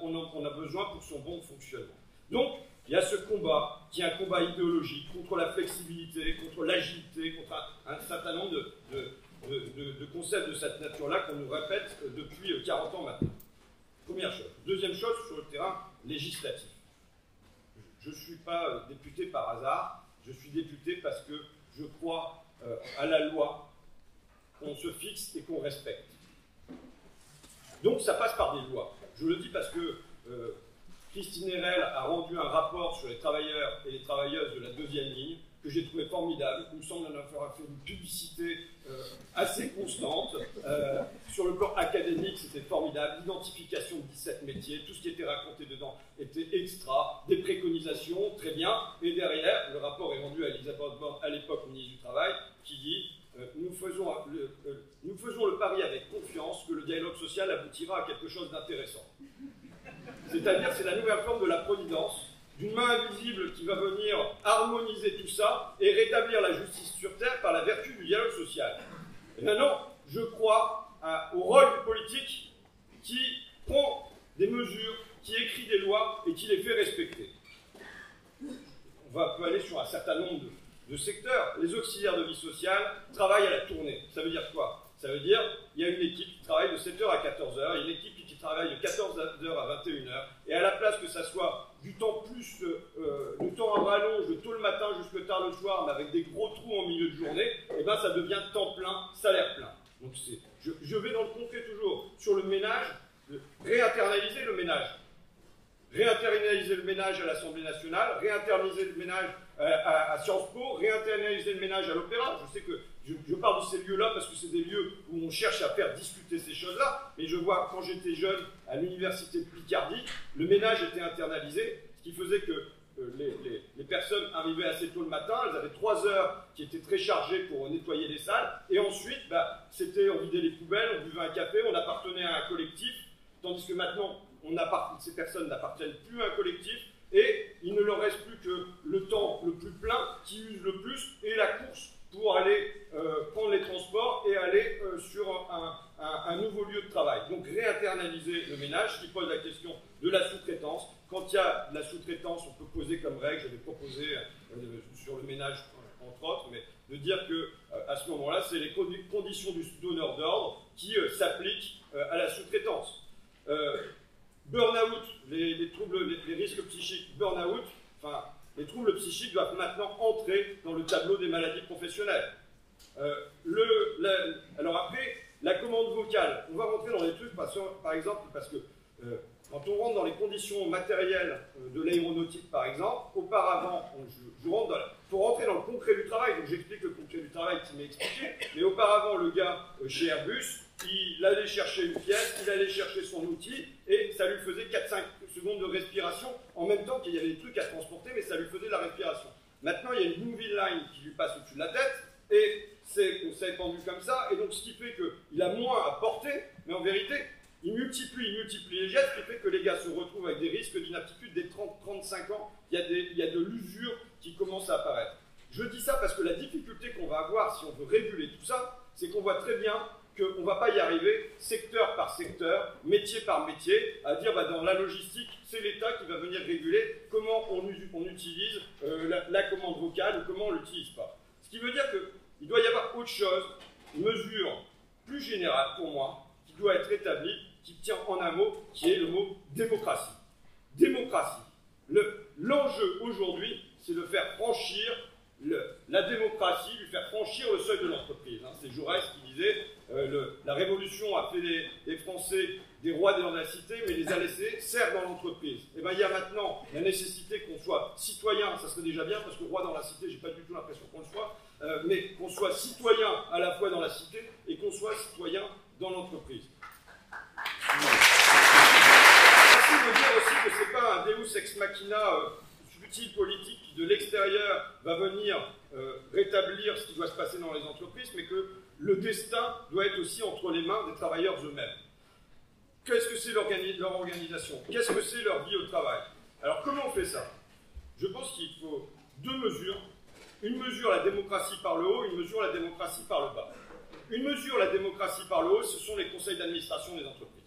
besoin pour son bon fonctionnement. Donc, il y a ce combat qui est un combat idéologique contre la flexibilité, contre l'agilité, contre un, certain nombre de, concepts de cette nature-là qu'on nous répète euh, depuis 40 euh, ans maintenant. Première chose. Deuxième chose, sur le terrain législatif. Je ne suis pas député par hasard, je suis député parce que je crois euh, à la loi qu'on se fixe et qu'on respecte. Donc ça passe par des lois. Je le dis parce que euh, Christine Herel a rendu un rapport sur les travailleurs et les travailleuses de la deuxième ligne que j'ai trouvé formidable. Il me semble en avoir fait une publicité euh, assez constante. Euh, sur le plan académique, c'était formidable. L'identification de 17 métiers, tout ce qui était raconté dedans était extra. Des préconisations, très bien. Et derrière, le rapport est rendu à Elisabeth Borne, à l'époque ministre du Travail, qui dit euh, nous, faisons le, nous faisons le pari avec confiance que le dialogue social aboutira à quelque chose d'intéressant. C'est-à-dire, c'est la nouvelle forme de la providence d'une main invisible qui va venir harmoniser tout ça et rétablir la justice sur Terre par la vertu du dialogue social. Et maintenant, je crois au rôle politique qui prend des mesures, qui écrit des lois et qui les fait respecter. On va peut aller sur un certain nombre de, de secteurs. Les auxiliaires de vie sociale travaillent à la tournée. Ça veut dire quoi? Ça veut dire il y a une équipe qui travaille de 7h à 14h, il y a une équipe qui travaille de 14h à 21h, et à la place que ça soit du temps plus, euh, du temps en rallonge de tôt le matin jusque tard le soir, mais avec des gros trous en milieu de journée, et eh ben ça devient temps plein, salaire plein. Donc je, je vais dans le concret toujours. Sur le ménage, réinternaliser le ménage. Réinternaliser le ménage à l'Assemblée nationale, réinternaliser le ménage euh, à, Sciences Po, réinternaliser le ménage à l'Opéra. Je sais que je, parle de ces lieux-là parce que c'est des lieux où on cherche à faire discuter ces choses-là, mais je vois quand j'étais jeune à l'université de Picardie, le ménage était internalisé, ce qui faisait que euh, les, personnes arrivaient assez tôt le matin, elles avaient trois heures qui étaient très chargées pour nettoyer les salles, et ensuite, bah, c'était on vidait les poubelles, on buvait un café, on appartenait à un collectif, tandis que maintenant, on ces personnes n'appartiennent plus à un collectif, et il ne leur reste plus que le temps le plus plein qui use le plus et la course pour aller euh, prendre les transports et aller euh, sur un, nouveau lieu de travail. Donc réinternaliser le ménage, qui pose la question de la sous-traitance. Quand il y a de la sous-traitance, on peut poser comme règle, j'avais proposé euh, sur le ménage entre autres, mais de dire que à ce moment-là, c'est les conditions du donneur d'ordre qui s'appliquent à la sous-traitance. Burn-out, les, troubles, les, risques psychiques, burn-out, enfin, les troubles psychiques doivent maintenant entrer dans le tableau des maladies professionnelles. Euh, le, alors après, la commande vocale, on va rentrer dans les trucs, par, exemple, parce que euh, quand on rentre dans les conditions matérielles euh, de l'aéronautique, par exemple, auparavant, je, rentre faut rentrer dans le concret du travail, donc j'explique le concret du travail qui m'est expliqué, mais auparavant, le gars chez Airbus, il allait chercher une pièce, il allait chercher son outil, et ça lui faisait 4-5 secondes de respiration, en même temps qu'il y avait des trucs à transporter, mais ça lui faisait de la respiration. Maintenant, il y a une movie line qui lui passe au-dessus de la tête, et c'est, ça est pendu comme ça, et donc ce qui fait qu'il a moins à porter, mais en vérité, il multiplie, il multiplie les gestes, ce qui fait que les gars se retrouvent avec des risques d'inaptitude dès 30-35 ans. Il y, a des, il y a de l'usure qui commence à apparaître. Je dis ça parce que la difficulté qu'on va avoir si on veut réguler tout ça, c'est qu'on voit très bien qu'on ne va pas y arriver secteur par secteur, métier par métier, à dire bah, dans la logistique, c'est l'État qui va venir réguler comment on, on utilise euh, la, commande vocale ou comment on ne l'utilise pas. Ce qui veut dire qu'il doit y avoir autre chose, une mesure plus générale pour moi, qui doit être établie, qui tient en un mot, qui est le mot démocratie. Démocratie. L'enjeu aujourd'hui, c'est de faire franchir la démocratie, lui faire franchir le seuil de l'entreprise. Hein. C'est Jaurès qui disait euh, le, la Révolution a fait des, Français des rois de la cité, mais les a laissés [coughs] servent dans l'entreprise. Et eh bien il y a maintenant la nécessité qu'on soit citoyen, ça serait déjà bien, parce que roi dans la cité, j'ai pas du tout l'impression qu'on le soit, euh, mais qu'on soit citoyen à la fois dans la cité et qu'on soit citoyen dans l'entreprise. Merci de dire aussi que ce n'est pas un Deus ex machina euh, futile politique qui de l'extérieur va venir euh, rétablir ce qui doit se passer dans les entreprises, mais que le destin doit être aussi entre les mains des travailleurs eux-mêmes. Qu'est-ce que c'est leur organisation? Qu'est-ce que c'est leur vie au travail? Alors comment on fait ça? Je pense qu'il faut deux mesures. Une mesure la démocratie par le haut, une mesure la démocratie par le bas. Une mesure la démocratie par le haut, ce sont les conseils d'administration des entreprises.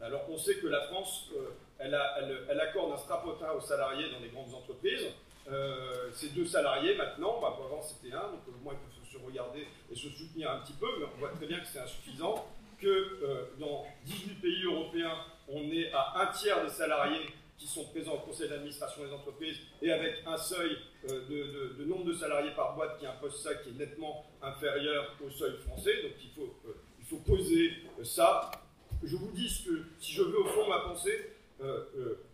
Alors on sait que la France, euh, elle, accorde un strapotin aux salariés dans les grandes entreprises. Euh, c'est deux salariés maintenant, bah, avant c'était un, donc au moins ils peuvent regarder et se soutenir un petit peu, mais on voit très bien que c'est insuffisant, que euh, dans 18 pays européens, on est à un tiers des salariés qui sont présents au conseil d'administration des entreprises et avec un seuil de, de, nombre de salariés par boîte qui impose ça qui est nettement inférieur au seuil français. Donc il faut, faut poser ça je vous dis que, si je veux au fond ma pensée, euh, euh,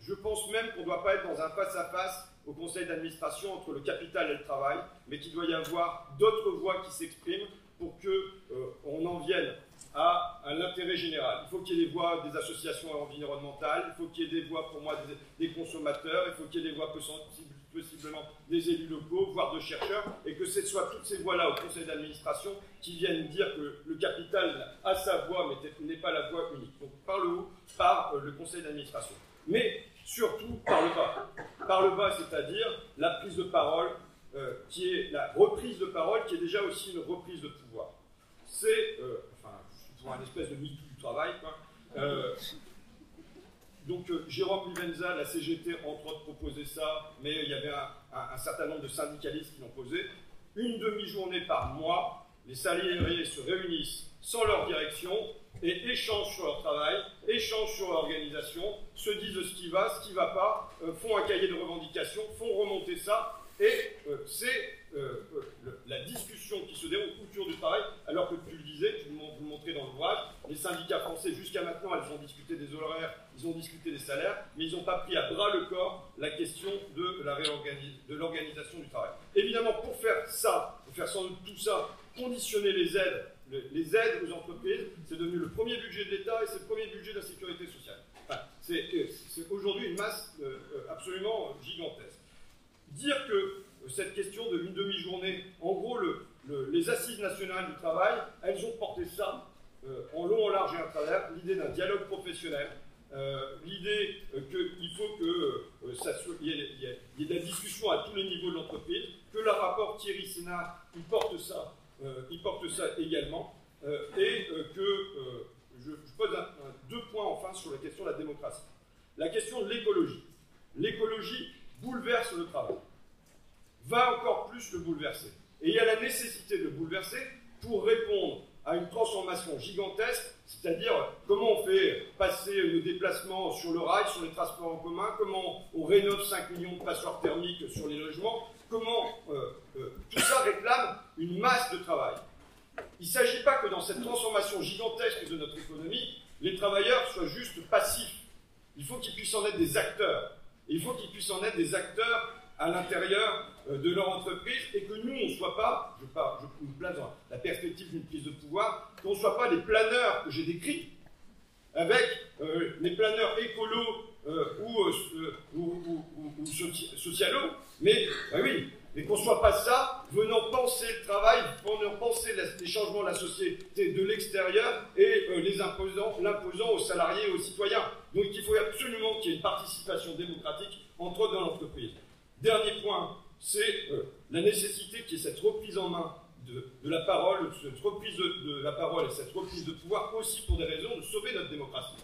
je pense même qu'on ne doit pas être dans un face-à-face au conseil d'administration entre le capital et le travail, mais qu'il doit y avoir d'autres voix qui s'expriment pour qu'on euh, en vienne à, l'intérêt général. Il faut qu'il y ait des voix des associations environnementales, il faut qu'il y ait des voix pour moi des, consommateurs, il faut qu'il y ait des voix possiblement des élus locaux, voire de chercheurs, et que ce soit toutes ces voix-là au conseil d'administration qui viennent dire que le capital a sa voix, mais n'est pas la voix unique. Donc par le haut, par euh, le conseil d'administration. Mais surtout par le bas. Par le bas, c'est-à-dire la prise de parole, euh, qui est la reprise de parole, qui est déjà aussi une reprise de pouvoir. C'est, euh, enfin, pour un espèce de mythe du travail, quoi. Donc euh, Jérôme Livenza, la CGT, entre autres, proposait ça, mais il y avait un, certain nombre de syndicalistes qui l'ont posé. Une demi-journée par mois, les salariés se réunissent sans leur direction et échangent sur leur travail, échangent sur leur organisation, se disent ce qui va, ce qui ne va pas, euh, font un cahier de revendications, font remonter ça, et euh, c'est la discussion qui se déroule autour du travail, alors que tu le disais, tu vous le montrais dans l'ouvrage, les syndicats français, jusqu'à maintenant, ils ont discuté des horaires, ils ont discuté des salaires, mais ils n'ont pas pris à bras le corps la question de l'organisation du travail. Évidemment, pour faire ça, pour faire sans doute tout ça, conditionner les aides, les aides aux entreprises, c'est devenu le premier budget de l'État et c'est le premier budget de la sécurité sociale. c'est aujourd'hui une masse euh, euh, absolument gigantesque. Dire que cette question de une demi-journée, en gros, les assises nationales du travail, elles ont porté ça euh, en long, en large et en travers, l'idée d'un dialogue professionnel, euh, l'idée euh, qu'il faut qu'il y, ait de la discussion à tous les niveaux de l'entreprise, que le rapport Thierry Sénat, il porte ça, il porte ça également, et que je, pose deux points enfin sur la question de la démocratie. La question de l'écologie. L'écologie bouleverse le travail, va encore plus le bouleverser. Et il y a la nécessité de le bouleverser pour répondre à une transformation gigantesque, c'est-à-dire comment on fait passer le déplacement sur le rail, sur les transports en commun, comment on rénove 5 millions de passoires thermiques sur les logements, comment euh, euh, tout ça réclame une masse de travail. Il ne s'agit pas que dans cette transformation gigantesque de notre économie, les travailleurs soient juste passifs. Il faut qu'ils puissent en être des acteurs. il faut qu'ils puissent en être des acteurs à l'intérieur euh, de leur entreprise et que nous, on ne soit pas, je, je me place dans la perspective d'une prise de pouvoir, qu'on ne soit pas les planeurs que j'ai décrits, avec les planeurs écolos ou, ou, ou, socialos, mais bah oui, Et qu'on ne soit pas ça, venant penser le travail, venant penser les changements de la société de l'extérieur et euh, les imposant, l'imposant aux salariés et aux citoyens. Donc il faut absolument qu'il y ait une participation démocratique, entre autres dans l'entreprise. Dernier point, c'est euh, la nécessité qu'il y ait cette reprise en main de, la parole, cette reprise de, la parole et cette reprise de pouvoir aussi pour des raisons de sauver notre démocratie.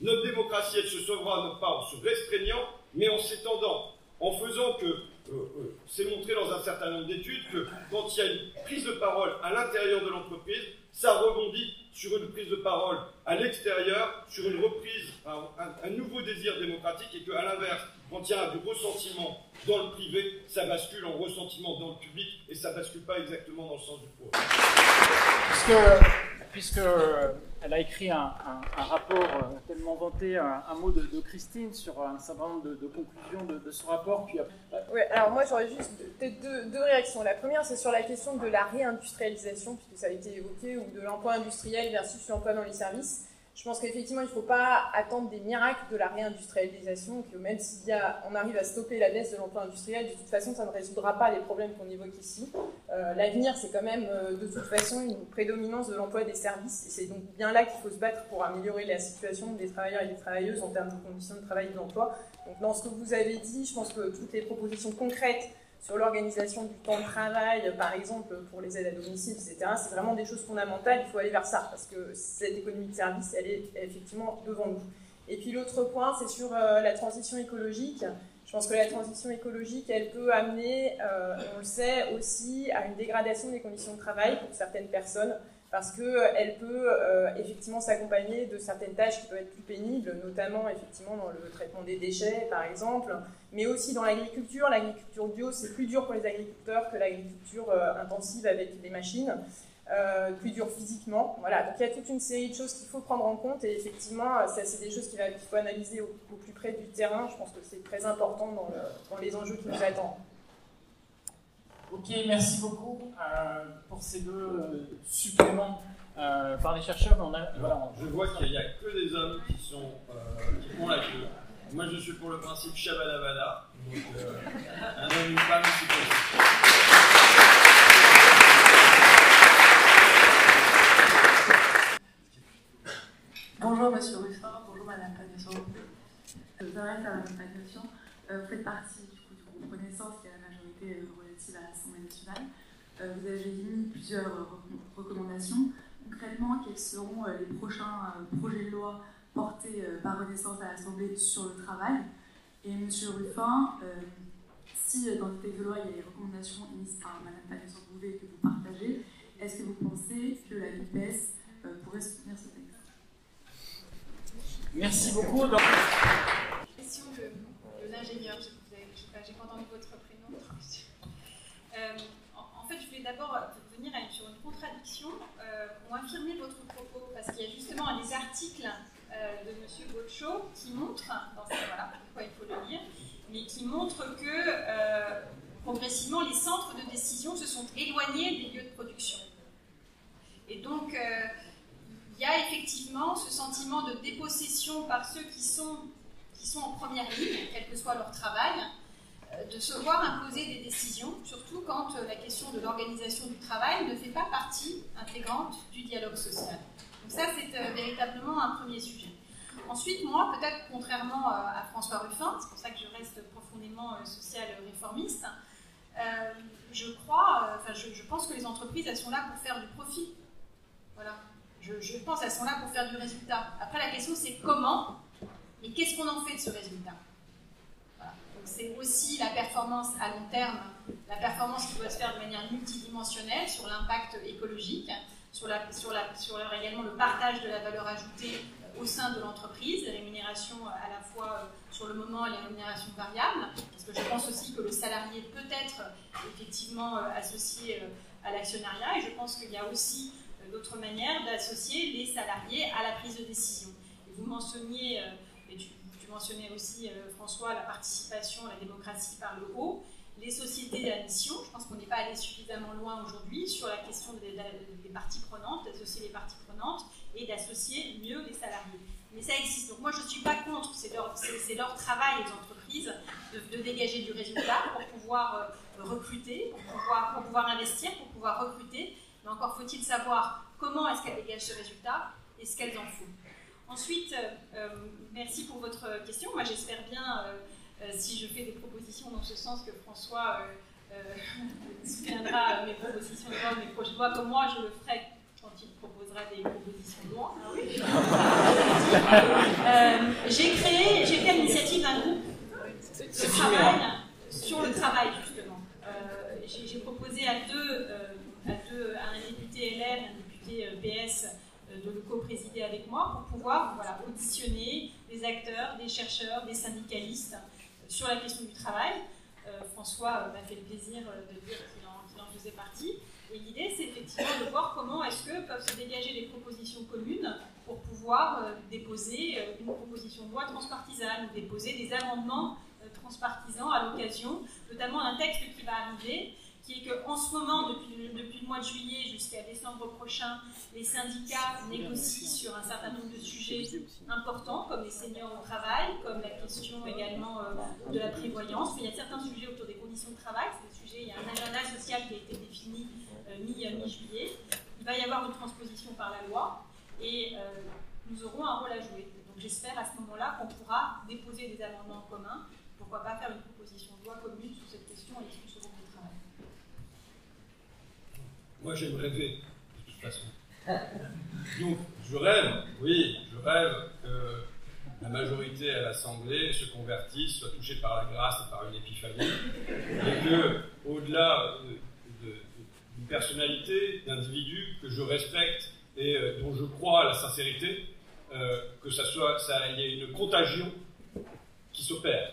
Notre démocratie, elle se sauvera non pas en se restreignant, mais en s'étendant, en faisant que, euh, euh, c'est montré dans un certain nombre d'études, que quand il y a une prise de parole à l'intérieur de l'entreprise, ça rebondit sur une prise de parole à l'extérieur, sur une reprise, un, nouveau désir démocratique, et qu'à l'inverse, quand il y a du ressentiment dans le privé, ça bascule en ressentiment dans le public, et ça bascule pas exactement dans le sens du pouvoir. Puisque, puisque elle a écrit un, rapport euh, tellement vanté, un, mot de, Christine sur un certain nombre de, conclusions de, ce rapport. Puis Oui, alors moi j'aurais juste deux, réactions. La première, c'est sur la question de la réindustrialisation, puisque ça a été évoqué, ou de l'emploi industriel versus l'emploi dans les services. Je pense qu'effectivement, il ne faut pas attendre des miracles de la réindustrialisation, que même si on arrive à stopper la baisse de l'emploi industriel, de toute façon, ça ne résoudra pas les problèmes qu'on évoque ici. Euh, l'avenir, c'est quand même euh, de toute façon une prédominance de l'emploi des services, et c'est donc bien là qu'il faut se battre pour améliorer la situation des travailleurs et des travailleuses en termes de conditions de travail et d'emploi. Dans ce que vous avez dit, je pense que toutes les propositions concrètes sur l'organisation du temps de travail, par exemple, pour les aides à domicile, etc. C'est vraiment des choses fondamentales, il faut aller vers ça, parce que cette économie de service, elle est effectivement devant nous. Et puis l'autre point, c'est sur euh, la transition écologique. Je pense que la transition écologique, elle peut amener, euh, on le sait aussi, à une dégradation des conditions de travail pour certaines personnes parce qu'elle peut euh, effectivement s'accompagner de certaines tâches qui peuvent être plus pénibles, notamment effectivement dans le traitement des déchets par exemple, mais aussi dans l'agriculture. L'agriculture bio, c'est plus dur pour les agriculteurs que l'agriculture euh, intensive avec des machines, euh, plus dur physiquement. Voilà, donc il y a toute une série de choses qu'il faut prendre en compte et effectivement, c'est des choses qu'il faut analyser au, plus près du terrain. Je pense que c'est très important dans les enjeux qui nous attendent. Ok, merci beaucoup euh, pour ces deux euh, suppléments euh, par les chercheurs. On a, voilà, Je vois qu'il n'y a que des hommes qui, sont, qui font la queue. Moi, je suis pour le principe Shabadabada. Donc, un homme, une femme, c'est possible. Bonjour Monsieur Ruffin, bonjour Madame Pagnasso. Je m'arrête à votre question. Vous faites partie du, coup, du groupe Renaissance qui a la majorité à l'Assemblée nationale. Euh, vous avez émis plusieurs recommandations. Concrètement, quels seront euh, les prochains euh, projets de loi portés par Renaissance à l'Assemblée sur le travail? Et Monsieur Ruffin, si dans le texte de loi il y a les recommandations émises par Mme Panessa-Bouvet que vous partagez, est-ce que vous pensez que la NUPES pourrait soutenir ce texte? Merci beaucoup. Question de, l'ingénieur, j'ai pas entendu votre euh, en, fait, je voulais d'abord venir sur une contradiction euh, ou infirmer votre propos, parce qu'il y a justement des articles euh, de M. Gaucho qui montrent, dans voilà pourquoi il faut le lire, mais qui montrent que progressivement les centres de décision se sont éloignés des lieux de production. Et donc, il y a effectivement ce sentiment de dépossession par ceux qui sont, qui sont en première ligne, quel que soit leur travail, de se voir imposer des décisions, surtout quand euh, la question de l'organisation du travail ne fait pas partie intégrante du dialogue social. Donc ça, c'est euh, véritablement un premier sujet. Ensuite, moi, peut-être contrairement à François Ruffin, c'est pour ça que je reste profondément social-réformiste, je crois, enfin, je, pense que les entreprises, elles sont là pour faire du profit. Voilà. Je, je pense qu'elles sont là pour faire du résultat. Après, la question, c'est comment et qu'est-ce qu'on en fait de ce résultat? C'est aussi la performance à long terme, la performance qui doit se faire de manière multidimensionnelle sur l'impact écologique, sur, également le partage de la valeur ajoutée euh, au sein de l'entreprise, les rémunérations euh, à la fois euh, sur le moment et les rémunérations variables, parce que je pense aussi que le salarié peut être effectivement associé à l'actionnariat, et je pense qu'il y a aussi d'autres manières d'associer les salariés à la prise de décision. Et vous mentionniez mentionnais aussi, euh, François, la participation, la démocratie par le haut. Les sociétés à mission, je pense qu'on n'est pas allé suffisamment loin aujourd'hui sur la question des, parties prenantes, d'associer les parties prenantes et d'associer mieux les salariés. Mais ça existe. Donc moi, je ne suis pas contre, c'est leur, travail, les entreprises, de, dégager du résultat pour pouvoir recruter, pour pouvoir, pour pouvoir investir, pour pouvoir recruter. Mais encore faut-il savoir comment est-ce qu'elles dégagent ce résultat et ce qu'elles en font. Ensuite, merci pour votre question. Moi, j'espère bien, si je fais des propositions dans ce sens, que François [laughs] soutiendra mes propositions de loi, mes projets de loi, comme moi je le ferai quand il proposera des propositions de loi. j'ai créé, j'ai fait l'initiative d'un groupe de travail sur le travail, justement. j'ai proposé à deux, à deux, à un député LR, un député PS, de le co-présider avec moi pour pouvoir auditionner des acteurs, des chercheurs, des syndicalistes sur la question du travail. François m'a fait le plaisir de dire qu'il en, en, faisait partie. Et l'idée, c'est effectivement de voir comment est-ce que peuvent se dégager des propositions communes pour pouvoir déposer une proposition de loi transpartisane, ou déposer des amendements transpartisans à l'occasion, notamment un texte qui va arriver, qui est qu'en ce moment, depuis, le mois de juillet jusqu'à décembre prochain, les syndicats négocient sur un certain nombre de sujets importants, comme les seniors au travail, comme la question également de la prévoyance. Mais il y a certains sujets autour des conditions de travail, c'est des sujets, il y a un agenda social qui a été défini mi-juillet. il va y avoir une transposition par la loi et nous aurons un rôle à jouer. Donc j'espère à ce moment-là qu'on pourra déposer des amendements en commun. Pourquoi pas faire une proposition de loi commune sur cette question sur ce groupe de travail. Moi, j'aime rêver, de toute façon. Donc, je rêve, oui, je rêve que la majorité à l'Assemblée se convertisse, soit touchée par la grâce et par une épiphanie, et que, au-delà d'une personnalité, d'individu que je respecte et dont je crois à la sincérité, euh, que ça soit, il y ait une contagion qui s'opère.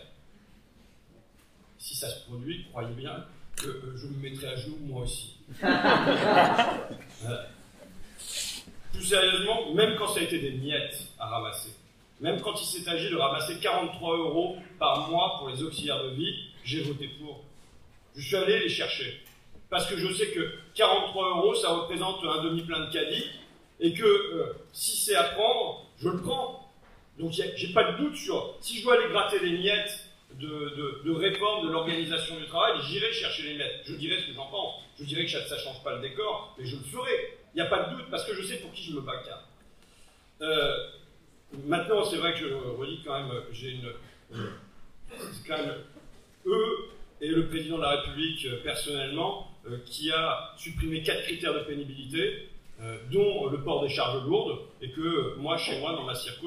Si ça se produit, croyez bien euh, je me mettrai à genoux moi aussi. [laughs] voilà. Plus sérieusement, même quand ça a été des miettes à ramasser, même quand il s'est agi de ramasser 43 euros par mois pour les auxiliaires de vie, j'ai voté pour. Je suis allé les chercher. Parce que je sais que 43 euros, ça représente un demi-plein de caddie, et que euh, si c'est à prendre, je le prends. Donc j'ai pas de doute sur si je dois aller gratter les miettes de, réforme de l'organisation du travail, j'irai chercher les miettes. Je dirai ce que j'en pense. Je dirais que ça ne change pas le décor, mais je le ferai. Il n'y a pas de doute parce que je sais pour qui je me bagarre. Euh, maintenant, c'est vrai que je redis quand même, j'ai une. Quand même eux et le président de la République euh, personnellement euh, qui a supprimé quatre critères de pénibilité, dont le port des charges lourdes, et que moi, chez moi, dans ma circuit,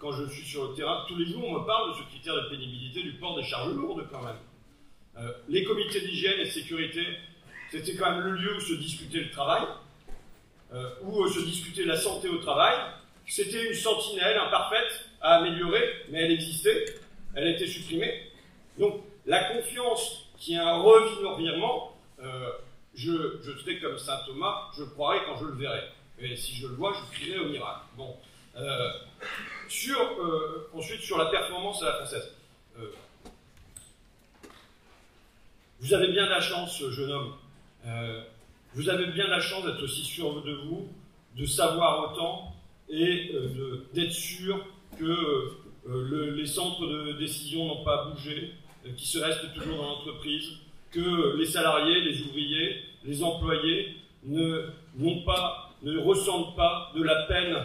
quand je suis sur le terrain, tous les jours, on me parle de ce critère de pénibilité du port des charges lourdes quand même. Euh, les comités d'hygiène et de sécurité, c'était quand même le lieu où se discutait le travail, euh, où se discutait la santé au travail. C'était une sentinelle imparfaite à améliorer, mais elle existait, elle a été supprimée. Donc la confiance qui est un revirement, euh, je, je serai comme saint Thomas, je croirai quand je le verrai. Et si je le vois, je crierai au miracle. Bon. Sur, euh, ensuite, sur la performance à la française. Euh, vous avez bien la chance, jeune homme. Euh, vous avez bien la chance d'être aussi sûr de vous, de savoir autant et d'être sûr que le, les centres de décision n'ont pas bougé, qui se restent toujours dans l'entreprise, que les salariés, les ouvriers, les employés ne, pas, ne ressentent pas de la peine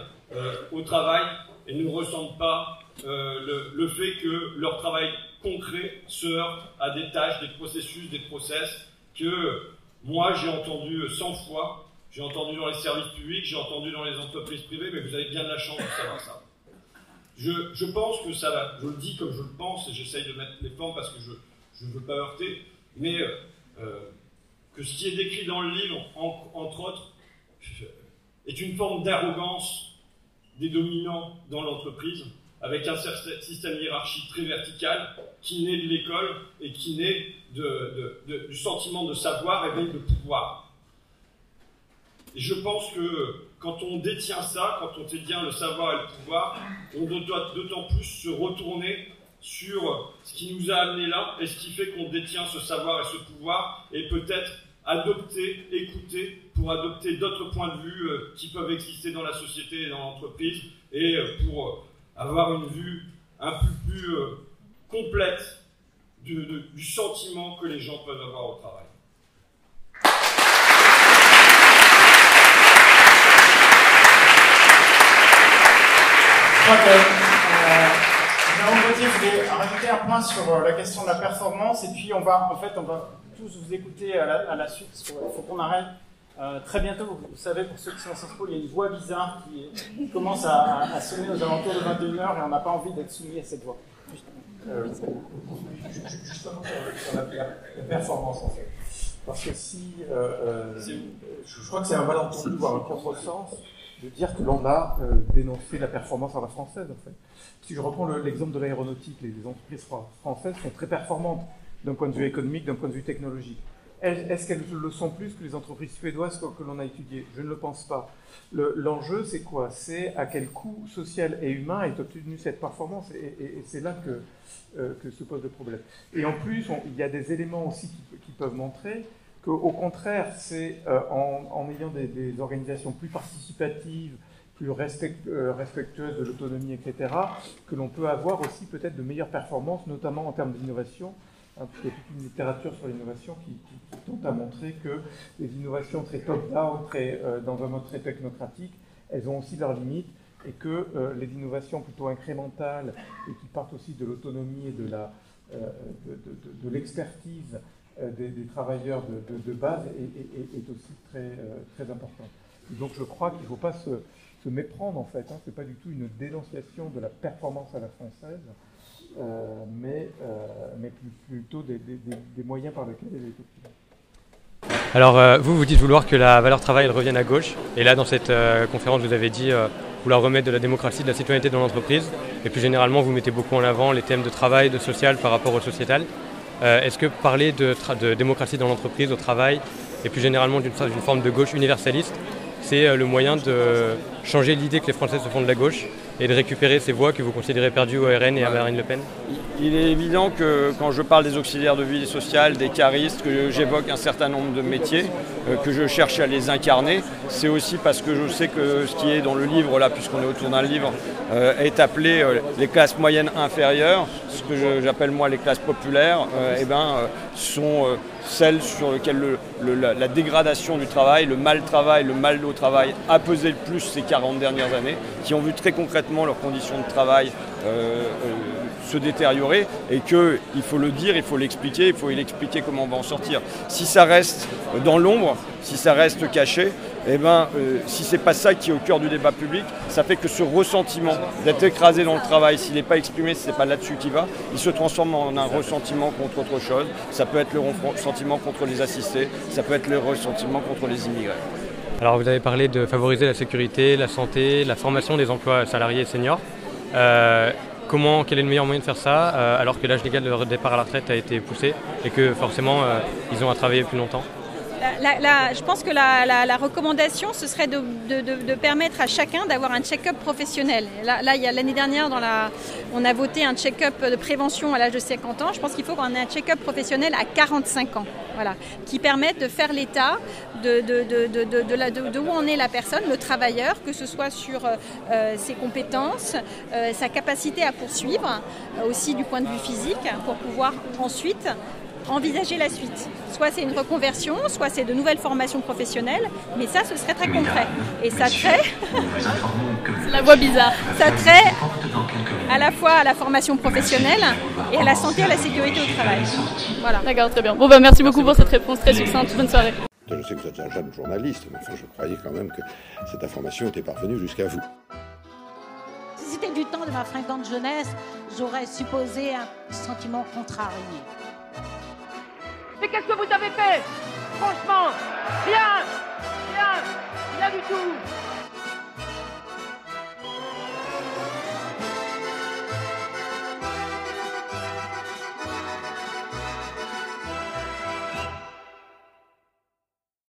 au travail et ne ressentent pas euh, le, fait que leur travail concret se heurte à des tâches, des processus, des process que moi j'ai entendu 100 fois, j'ai entendu dans les services publics, j'ai entendu dans les entreprises privées, mais vous avez bien de la chance de savoir ça. Je, je pense que ça va, je le dis comme je le pense et j'essaye de mettre les formes parce que je ne veux pas heurter, mais euh, que ce qui est décrit dans le livre, en, entre autres, est une forme d'arrogance des dominants dans l'entreprise, avec un système hiérarchique très vertical qui naît de l'école et qui naît du sentiment de savoir et donc de pouvoir. Et je pense que quand on détient ça, quand on détient le savoir et le pouvoir, on doit d'autant plus se retourner sur ce qui nous a amené là et ce qui fait qu'on détient ce savoir et ce pouvoir et peut-être adopter, écouter pour adopter d'autres points de vue euh, qui peuvent exister dans la société et dans l'entreprise et euh, pour avoir une vue un peu plus euh, complète du sentiment que les gens peuvent avoir au travail. Je crois euh, rajouter un point sur euh, la question de la performance et puis on va en fait on va tous vous écouter à la, à la suite parce qu'il faut qu'on arrête. Euh, très bientôt, vous, savez, pour ceux qui sont à Sciences Po, il y a une voix bizarre qui, commence à, à, sonner aux alentours de 21h et on n'a pas envie d'être soumis à cette voix. Euh, justement sur la, la, performance en fait. Parce que si, euh, je crois que c'est un malentendu, voire un contresens, de dire que l'on a dénoncé la performance à la française en fait. Si je reprends l'exemple de l'aéronautique, les entreprises françaises sont très performantes d'un point de vue économique, d'un point de vue technologique. Est-ce qu'elles le sont plus que les entreprises suédoises que, l'on a étudiées? Je ne le pense pas. L'enjeu, c'est quoi? C'est à quel coût social et humain est obtenue cette performance, et, c'est là que, euh, que, se pose le problème. Et en plus, il y a des éléments aussi qui, peuvent montrer qu'au contraire, c'est euh, en, ayant des, organisations plus participatives, plus euh, respectueuses de l'autonomie, etc., que l'on peut avoir aussi peut-être de meilleures performances, notamment en termes d'innovation, Il y a toute une littérature sur l'innovation qui, tente à montrer que les innovations très top-down, euh, dans un mode très technocratique, elles ont aussi leurs limites et que euh, les innovations plutôt incrémentales et qui partent aussi de l'autonomie et de euh, l'expertise des, travailleurs de, base est, aussi très, très importante. donc je crois qu'il ne faut pas se, se, méprendre en fait. Hein, Ce n'est pas du tout une dénonciation de la performance à la française. Euh, mais, euh, plutôt des, moyens par lesquels elle est. Alors euh, vous, vous dites vouloir que la valeur travail revienne à gauche, et là dans cette conférence vous avez dit vouloir remettre de la démocratie, de la citoyenneté dans l'entreprise, et plus généralement vous mettez beaucoup en avant les thèmes de travail, de social par rapport au sociétal. Est-ce que parler de, de démocratie dans l'entreprise, au travail, et plus généralement d'une forme de gauche universaliste, c'est le moyen de changer l'idée que les Français se font de la gauche? Et de récupérer ces voix que vous considérez perdues au RN et à Marine Le Pen Il est évident que quand je parle des auxiliaires de vie sociale, des caristes, que j'évoque un certain nombre de métiers, euh, que je cherche à les incarner, c'est aussi parce que je sais que ce qui est dans le livre, là, puisqu'on est autour d'un livre, euh, est appelé euh, les classes moyennes inférieures, ce que j'appelle moi les classes populaires, eh ben, sont celles sur lesquelles la, dégradation du travail, le mal travail, le mal au travail a pesé le plus ces 40 dernières années, qui ont vu très concrètement leurs conditions de travail euh, euh, se détériorer et qu'il faut le dire, il faut l'expliquer, il faut expliquer comment on va en sortir. Si ça reste dans l'ombre, si ça reste caché, eh ben, euh, si c'est pas ça qui est au cœur du débat public, ça fait que ce ressentiment d'être écrasé dans le travail, s'il n'est pas exprimé, si c'est pas là-dessus qui va, il se transforme en un ressentiment contre autre chose. Ça peut être le ressentiment contre les assistés, ça peut être le ressentiment contre les immigrés. Alors vous avez parlé de favoriser la sécurité, la santé, la formation des emplois salariés et seniors. Euh, comment, quel est le meilleur moyen de faire ça euh, alors que l'âge légal de départ à la retraite a été poussé et que forcément ils ont à travailler plus longtemps je pense que la, recommandation, ce serait de, permettre à chacun d'avoir un check-up professionnel. Là, l'année dernière, dans on a voté un check-up de prévention à l'âge de 50 ans. Je pense qu'il faut qu'on ait un check-up professionnel à 45 ans, voilà, qui permette de faire l'état de, de, où en est la personne, le travailleur, que ce soit sur euh, ses compétences, euh, sa capacité à poursuivre, aussi du point de vue physique, pour pouvoir ensuite envisager la suite. Soit c'est une reconversion, soit c'est de nouvelles formations professionnelles, mais ça, ce serait très concret. Et ça trait. [laughs] la voix bizarre. Ça trait à la fois à la formation professionnelle et à la santé et à la sécurité au travail. Voilà. D'accord, très bien. Bon, bah, merci beaucoup pour cette réponse très succincte. Bonne soirée. Je sais que vous êtes un jeune journaliste, mais enfin, je croyais quand même que cette information était parvenue jusqu'à vous. Si c'était du temps de ma fringante jeunesse, j'aurais supposé un sentiment contrarié. Mais qu'est-ce que vous avez fait? Franchement, rien Rien Rien du tout